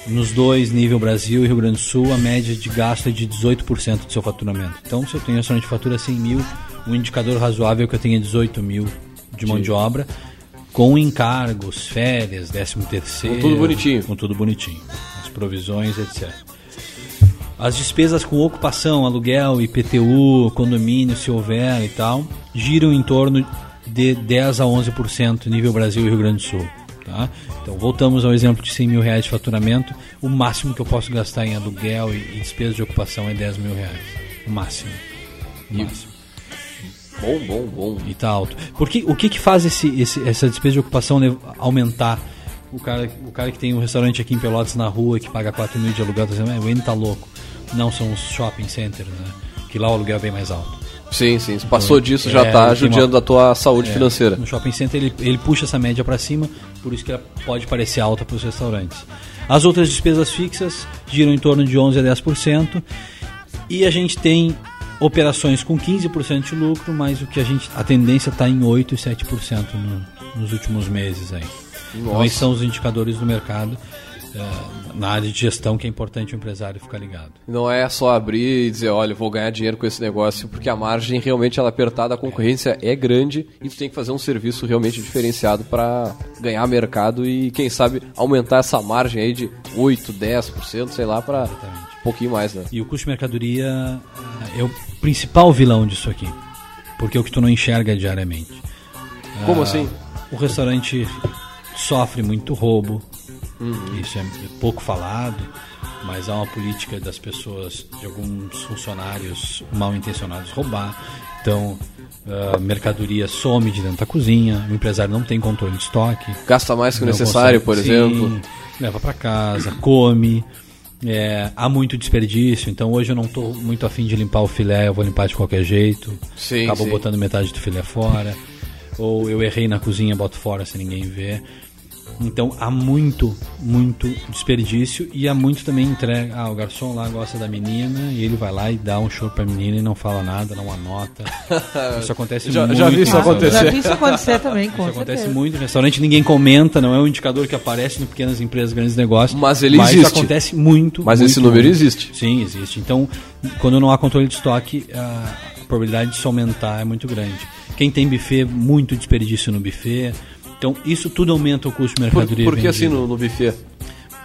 Nos dois, nível Brasil e Rio Grande do Sul, a média de gasto é de 18% do seu faturamento. Então, se eu tenho restaurante de fatura 100 mil, um indicador razoável é que eu tenha 18 mil de mão de obra, com encargos, férias, 13 terceiro. Com tudo bonitinho. Com tudo bonitinho. As provisões, etc. As despesas com ocupação, aluguel, IPTU, condomínio, se houver e tal, giram em torno de 10 a 11% nível Brasil e Rio Grande do Sul. Tá? Então voltamos ao exemplo de 100 mil reais de faturamento. O máximo que eu posso gastar em aluguel e, e despesas de ocupação é 10 mil reais. O máximo. O máximo. Bom, bom, bom. E tá alto. Porque o que, que faz esse, esse- essa despesa de ocupação aumentar? O cara, o cara que tem um restaurante aqui em Pelotas na rua que paga 4 mil de aluguel, tá dizendo, "É, o N tá louco. Não, são os shopping centers, né? Que lá o aluguel é bem mais alto. Sim, sim. Se passou disso, É, já tá ele tem uma- judiando da tua saúde financeira. No shopping center ele, ele puxa essa média para cima, por isso que ela pode parecer alta para os restaurantes. As outras despesas fixas giram em torno de 11 a 10%. E a gente tem operações com 15% de lucro, mas o que a gente a tendência está em 8 e 7% no, nos últimos meses aí. Então esses são os indicadores do mercado eh, na área de gestão que é importante o empresário ficar ligado. Não é só abrir e dizer, olha, vou ganhar dinheiro com esse negócio, porque a margem realmente ela é apertada, a concorrência é grande e tu tem que fazer um serviço realmente diferenciado para ganhar mercado e, quem sabe, aumentar essa margem aí de 8, 10%, sei lá, para um pouquinho mais, né? E o custo de mercadoria eh, é o principal vilão disso aqui, porque é o que tu não enxerga diariamente. Como Ah, assim? O restaurante sofre muito roubo, Uhum. isso é pouco falado, mas há uma política das pessoas, de alguns funcionários mal intencionados roubar. Então, a mercadoria some de dentro da cozinha, o empresário não tem controle de estoque. Gasta mais que o necessário, consegue- por Sim, exemplo. Leva para casa, come. é, há muito desperdício, então hoje eu não estou muito afim de limpar o filé, eu vou limpar de qualquer jeito. Sim, Acabo sim. botando metade do filé fora. ou eu errei na cozinha, boto fora se ninguém vê. Então há muito, muito desperdício e há muito também entrega. Ah, o garçom lá gosta da menina e ele vai lá e dá um show pra menina e não fala nada, não anota. Isso acontece Já- muito. já vi isso acontecer. Já vi isso acontecer também, com Isso acontece certeza. muito em restaurante, ninguém comenta, não é um indicador que aparece em pequenas empresas, grandes negócios. Mas ele isso existe. acontece muito. Mas muito, esse número muito. existe. Sim, existe. Então, quando não há controle de estoque, a probabilidade disso aumentar é muito grande. Quem tem buffet, muito desperdício no buffet. Então, isso tudo aumenta o custo de Por, mercadoria. por que assim vendida. no, no buffet?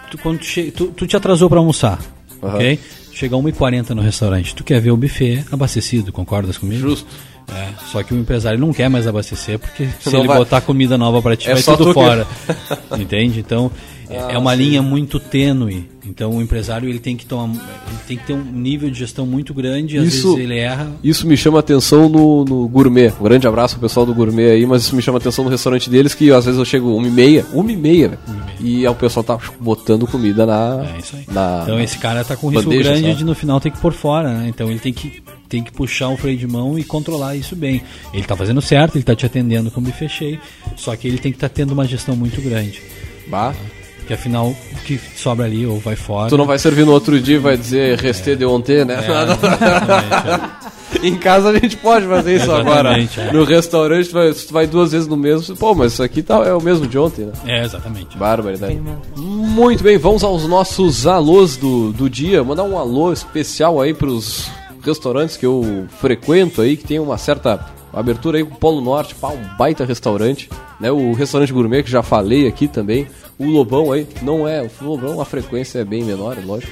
Tu, quando tu, che- tu, tu te atrasou para almoçar, Aham. ok? Chega 1h40 no restaurante. Tu quer ver o buffet abastecido, concordas comigo? Justo. É, só que o empresário não quer mais abastecer, porque se Não ele vai- botar comida nova para ti, É vai tudo tu que- fora. Entende? Então, Ah, é uma sim. linha muito tênue. Então, o empresário ele tem que tomar, ele tem que ter um nível de gestão muito grande, e às Isso- vezes ele erra. Isso me chama atenção no, no gourmet. Um grande abraço pro pessoal do gourmet aí, mas isso me chama atenção no restaurante deles, que às vezes eu chego uma e meia, uma e meia, velho. E aí o pessoal tá botando comida na. É isso aí. na então, esse cara tá com risco bandeja, grande sabe? de no final ter que pôr fora, né? Então, ele tem que tem que puxar o freio de mão e controlar isso bem. Ele tá fazendo certo, ele tá te atendendo com o buffet cheio, só que ele tem que estar tendo uma gestão muito grande. Bah, Porque afinal, o que sobra ali ou vai fora. tu não vai servir no outro dia e vai dizer resté de ontem, né? É, em casa a gente pode fazer isso agora. É. No restaurante, tu vai, tu vai duas vezes no mesmo, pô, mas isso aqui tá, é o mesmo de ontem, né? é, exatamente. Barbaridade. Muito bem, vamos aos nossos alôs do, do dia. Mandar um alô especial aí pros restaurantes que eu frequento aí, que tem uma certa abertura aí com o Polo Norte, pá, um baita restaurante, né? O restaurante gourmet que já falei aqui também. O Lobão aí, não é, o Lobão a frequência é bem menor, é lógico.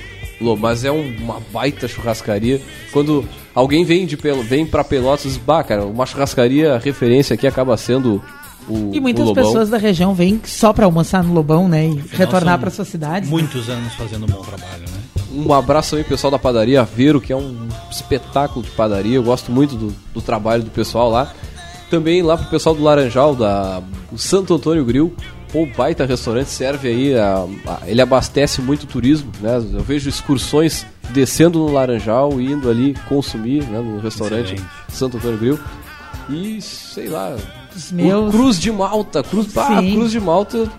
Mas é um- uma baita churrascaria. Quando alguém vem de Pel vem para Pelotas, diz, bah, cara, uma churrascaria a referência aqui acaba sendo o, E o muitas Lobão. pessoas da região vêm só pra almoçar no Lobão, né? E retornar são para suas cidades. né? Muitos anos fazendo um bom trabalho, né? Um abraço aí, pessoal da padaria Aveiro, que é um espetáculo de padaria. Eu gosto muito do, do trabalho do pessoal lá. Também lá pro pessoal do Laranjal, da o Santo Antônio Grill. Pô, baita restaurante, serve aí, a- a- ele abastece muito turismo, né? Eu vejo excursões descendo no Laranjal e indo ali consumir, né, no restaurante Excelente. Santo Antônio Grill. E, sei lá, o. Cruz de Malta, Cruz, ah. Cruz de Malta,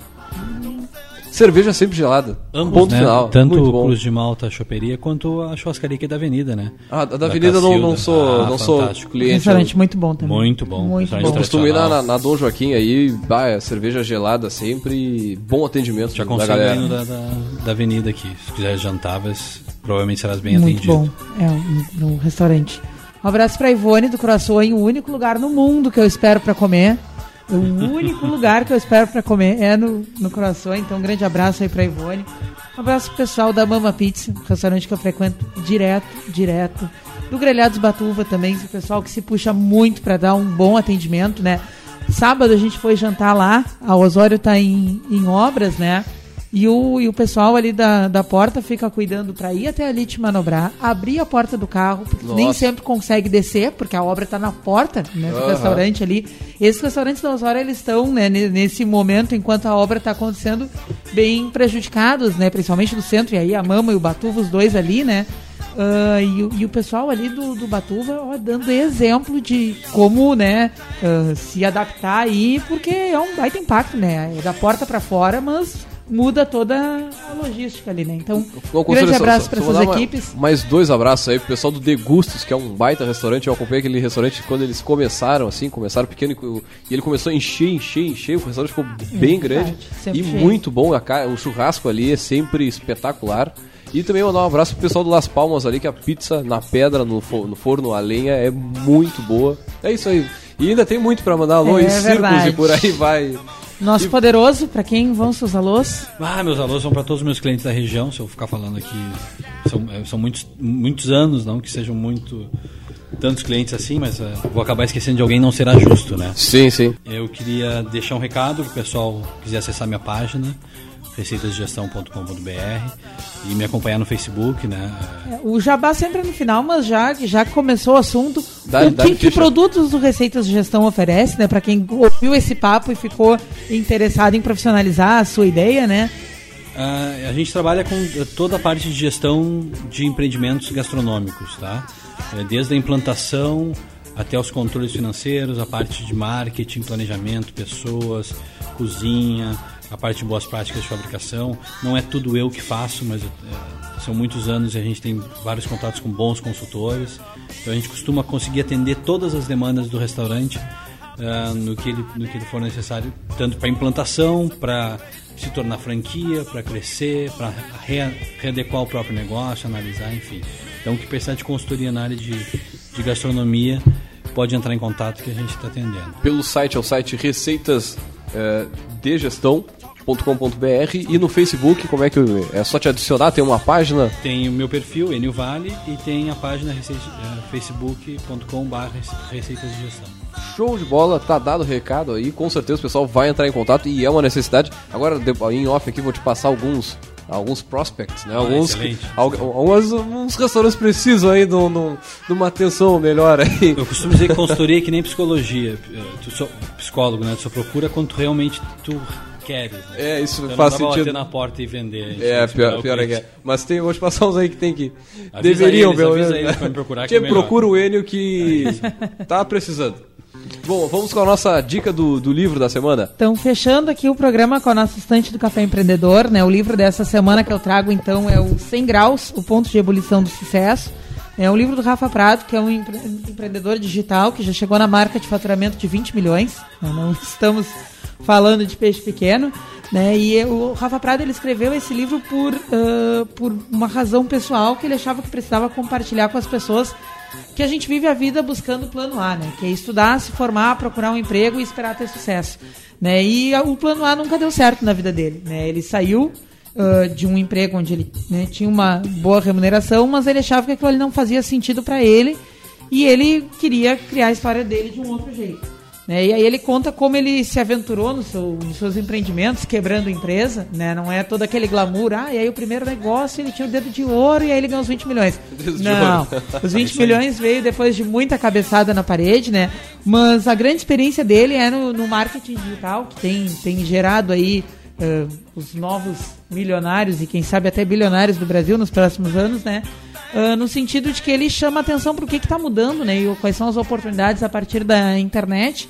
cerveja sempre gelada. Ambos, Ponto né? final. Tanto muito o bom. Cruz de Malta, a choperia, quanto a churrascaria aqui da Avenida, né? Ah, da Avenida não, não sou, Ah, não sou fantástico. cliente. Restaurante muito bom também. Muito bom. Muito Restaurante eu bom. costumo ir na, na, na Dom Joaquim aí, bah, é cerveja gelada sempre, e bom atendimento Te da galera. da, da, da Avenida aqui. Se quiser jantar, mas provavelmente serás bem Muito atendido. bom. É, um, um restaurante. Um abraço pra Ivone do Croissant, o único lugar no mundo que eu espero pra comer. O único lugar que eu espero pra comer é no, no Croissant. Então, um grande abraço aí pra Ivone. Um abraço pro pessoal da Mama Pizza, restaurante que eu frequento direto, direto. Do Grelhados Batuva também, o pessoal que se puxa muito pra dar um bom atendimento, né? Sábado a gente foi jantar lá, a Osório tá em, em obras, né? E o, e o pessoal ali da, da porta fica cuidando pra ir até ali te manobrar, abrir a porta do carro, porque nem sempre consegue descer, porque a obra tá na porta, né, do Aham. restaurante ali. Esses restaurantes da Osório, eles estão, né, ne- nesse momento, enquanto a obra tá acontecendo, bem prejudicados, né, principalmente do centro, e aí a Mama e o Batuva, os dois ali, né, Ah, e, o- e o pessoal ali do, do Batuva ó, dando exemplo de como né, ah, se adaptar aí, porque é um baita impacto, né? É da porta pra fora, mas muda toda a logística ali, né? Então, com grande abraço para essas equipes. mais dois abraços aí pro pessoal do Degustos, que é um baita restaurante. Eu acompanhei aquele restaurante quando eles começaram, assim, começaram pequeno e- ele começou a encher, encher, encher. O restaurante ficou bem grande verdade, e cheio. muito bom. A o churrasco ali é sempre espetacular. E também mandar um abraço pro pessoal do Las Palmas ali, que a pizza na pedra, no, no forno a lenha, é muito boa. É isso aí. E ainda tem muito pra mandar alô É e circos verdade. e por aí vai. Nosso E- poderoso, para quem vão seus alôs? Ah, meus alôs são para todos os meus clientes da região. Se eu ficar falando aqui, são, eh, são muitos, muitos anos, não que sejam muito tantos clientes assim, mas eh, vou acabar esquecendo de alguém, não será justo, né? Sim, sim. Eu queria deixar um recado para o pessoal que quiser acessar minha página, receitasdegestão.com.br e me acompanhar no Facebook, né? É, O jabá sempre é no final, mas já, já que começou o assunto, Dá- o dá que, que produtos do Receitas de Gestão oferece, né? Para quem ouviu esse papo e ficou interessado em profissionalizar a sua ideia, né? Ah, a gente trabalha com eh, toda a parte de gestão de empreendimentos gastronômicos, tá? Eh, Desde a implantação até os controles financeiros, a parte de marketing, planejamento, pessoas, cozinha, a parte de boas práticas de fabricação. Não é tudo eu que faço, mas é, são muitos anos e a gente tem vários contatos com bons consultores. Então a gente costuma conseguir atender todas as demandas do restaurante uh, no, que ele, no que ele for necessário, tanto para implantação, para se tornar franquia, para crescer, para re, readequar o próprio negócio, analisar, enfim. Então, o que precisar de consultoria na área de, de gastronomia, pode entrar em contato que a gente está atendendo. Pelo site, é o site Receitas é, de Gestão com.br e no Facebook, como é que eu, é só te adicionar? Tem uma página? Tem o meu perfil, Enio Vale, e tem a página receita, é, facebook.com.br Receitas de Gestão. Show de bola, tá dado o recado aí, com certeza o pessoal vai entrar em contato e é uma necessidade. Agora, em off aqui, vou te passar alguns alguns prospects, né? Ah, alguns, alguns, alguns restaurantes precisam aí de, de, de, uma atenção melhor aí. Eu costumo dizer que consultoria é que nem psicologia. Tu sou psicólogo, né? Tu só procura quando tu realmente tu queres. Né? É, isso então faz não sentido. bater na porta e vender. É, pior, pior é que é. Mas tem, vou te passar uns aí que tem que. Avisa deveriam, meu. Avisa eles pra me procurar que, é procura o Enio que tá precisando. Bom, vamos com a nossa dica do, do livro da semana. Então, fechando aqui o programa com a nossa estante do Café Empreendedor, né? O livro dessa semana que eu trago, então, é o 100 Graus, o ponto de ebulição do sucesso. É um livro do Rafa Prado, que é um empre empreendedor digital que já chegou na marca de faturamento de 20 milhões. Né? Não estamos falando de peixe pequeno. Né? E o Rafa Prado ele escreveu esse livro por, uh, por uma razão pessoal que ele achava que precisava compartilhar com as pessoas que a gente vive a vida buscando o plano A, né? Que é estudar, se formar, procurar um emprego e esperar ter sucesso. Né? E o plano A nunca deu certo na vida dele. Né? Ele saiu uh, de um emprego onde ele né, tinha uma boa remuneração, mas ele achava que aquilo ali não fazia sentido para ele e ele queria criar a história dele de um outro jeito. Né? E aí ele conta como ele se aventurou no seu, nos seus empreendimentos, quebrando empresa, né? Não é todo aquele glamour, ah, e aí o primeiro negócio ele tinha o dedo de ouro e aí ele ganhou os 20 milhões. Não, os 20 milhões veio depois de muita cabeçada na parede, né? Mas a grande experiência dele é no, no marketing digital, que tem, tem gerado aí uh, os novos milionários e quem sabe até bilionários do Brasil nos próximos anos, né? Uh, no sentido de que ele chama atenção para o que está mudando, né? E quais são as oportunidades a partir da internet.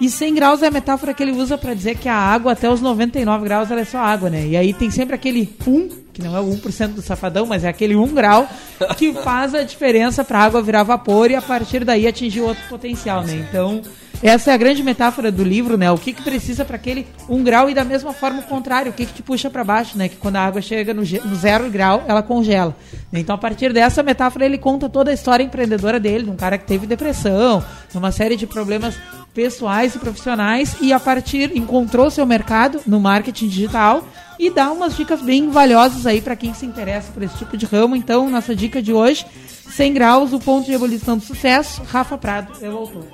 E 100 graus é a metáfora que ele usa para dizer que a água até os 99 graus ela é só água, né? E aí tem sempre aquele 1, que não é o 1% do safadão, mas é aquele 1 grau que faz a diferença para a água virar vapor e a partir daí atingir outro potencial, né? Então, essa é a grande metáfora do livro, né? O que, que precisa para aquele um grau e da mesma forma o contrário, o que, que te puxa para baixo, né? Que quando a água chega no, no, zero grau, ela congela. Então, a partir dessa metáfora, ele conta toda a história empreendedora dele, de um cara que teve depressão, uma série de problemas pessoais e profissionais, e a partir encontrou seu mercado no marketing digital e dá umas dicas bem valiosas aí para quem se interessa por esse tipo de ramo. Então, nossa dica de hoje, 100 graus, o ponto de ebulição do sucesso, Rafa Prado é o autor.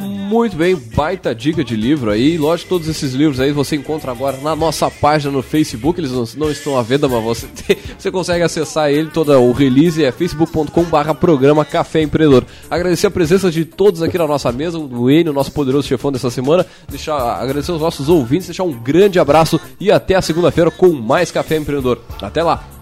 Muito bem, baita dica de livro aí. Lógico, todos esses livros aí você encontra agora na nossa página no Facebook. Eles não, não estão à venda, mas você, tem, você consegue acessar ele. Todo o release é facebook.com/barra programa Café Empreendedor. Agradecer a presença de todos aqui na nossa mesa, do Enio, nosso poderoso chefão dessa semana. Deixar, agradecer aos nossos ouvintes, deixar um grande abraço e até a segunda-feira com mais Café Empreendedor. Até lá!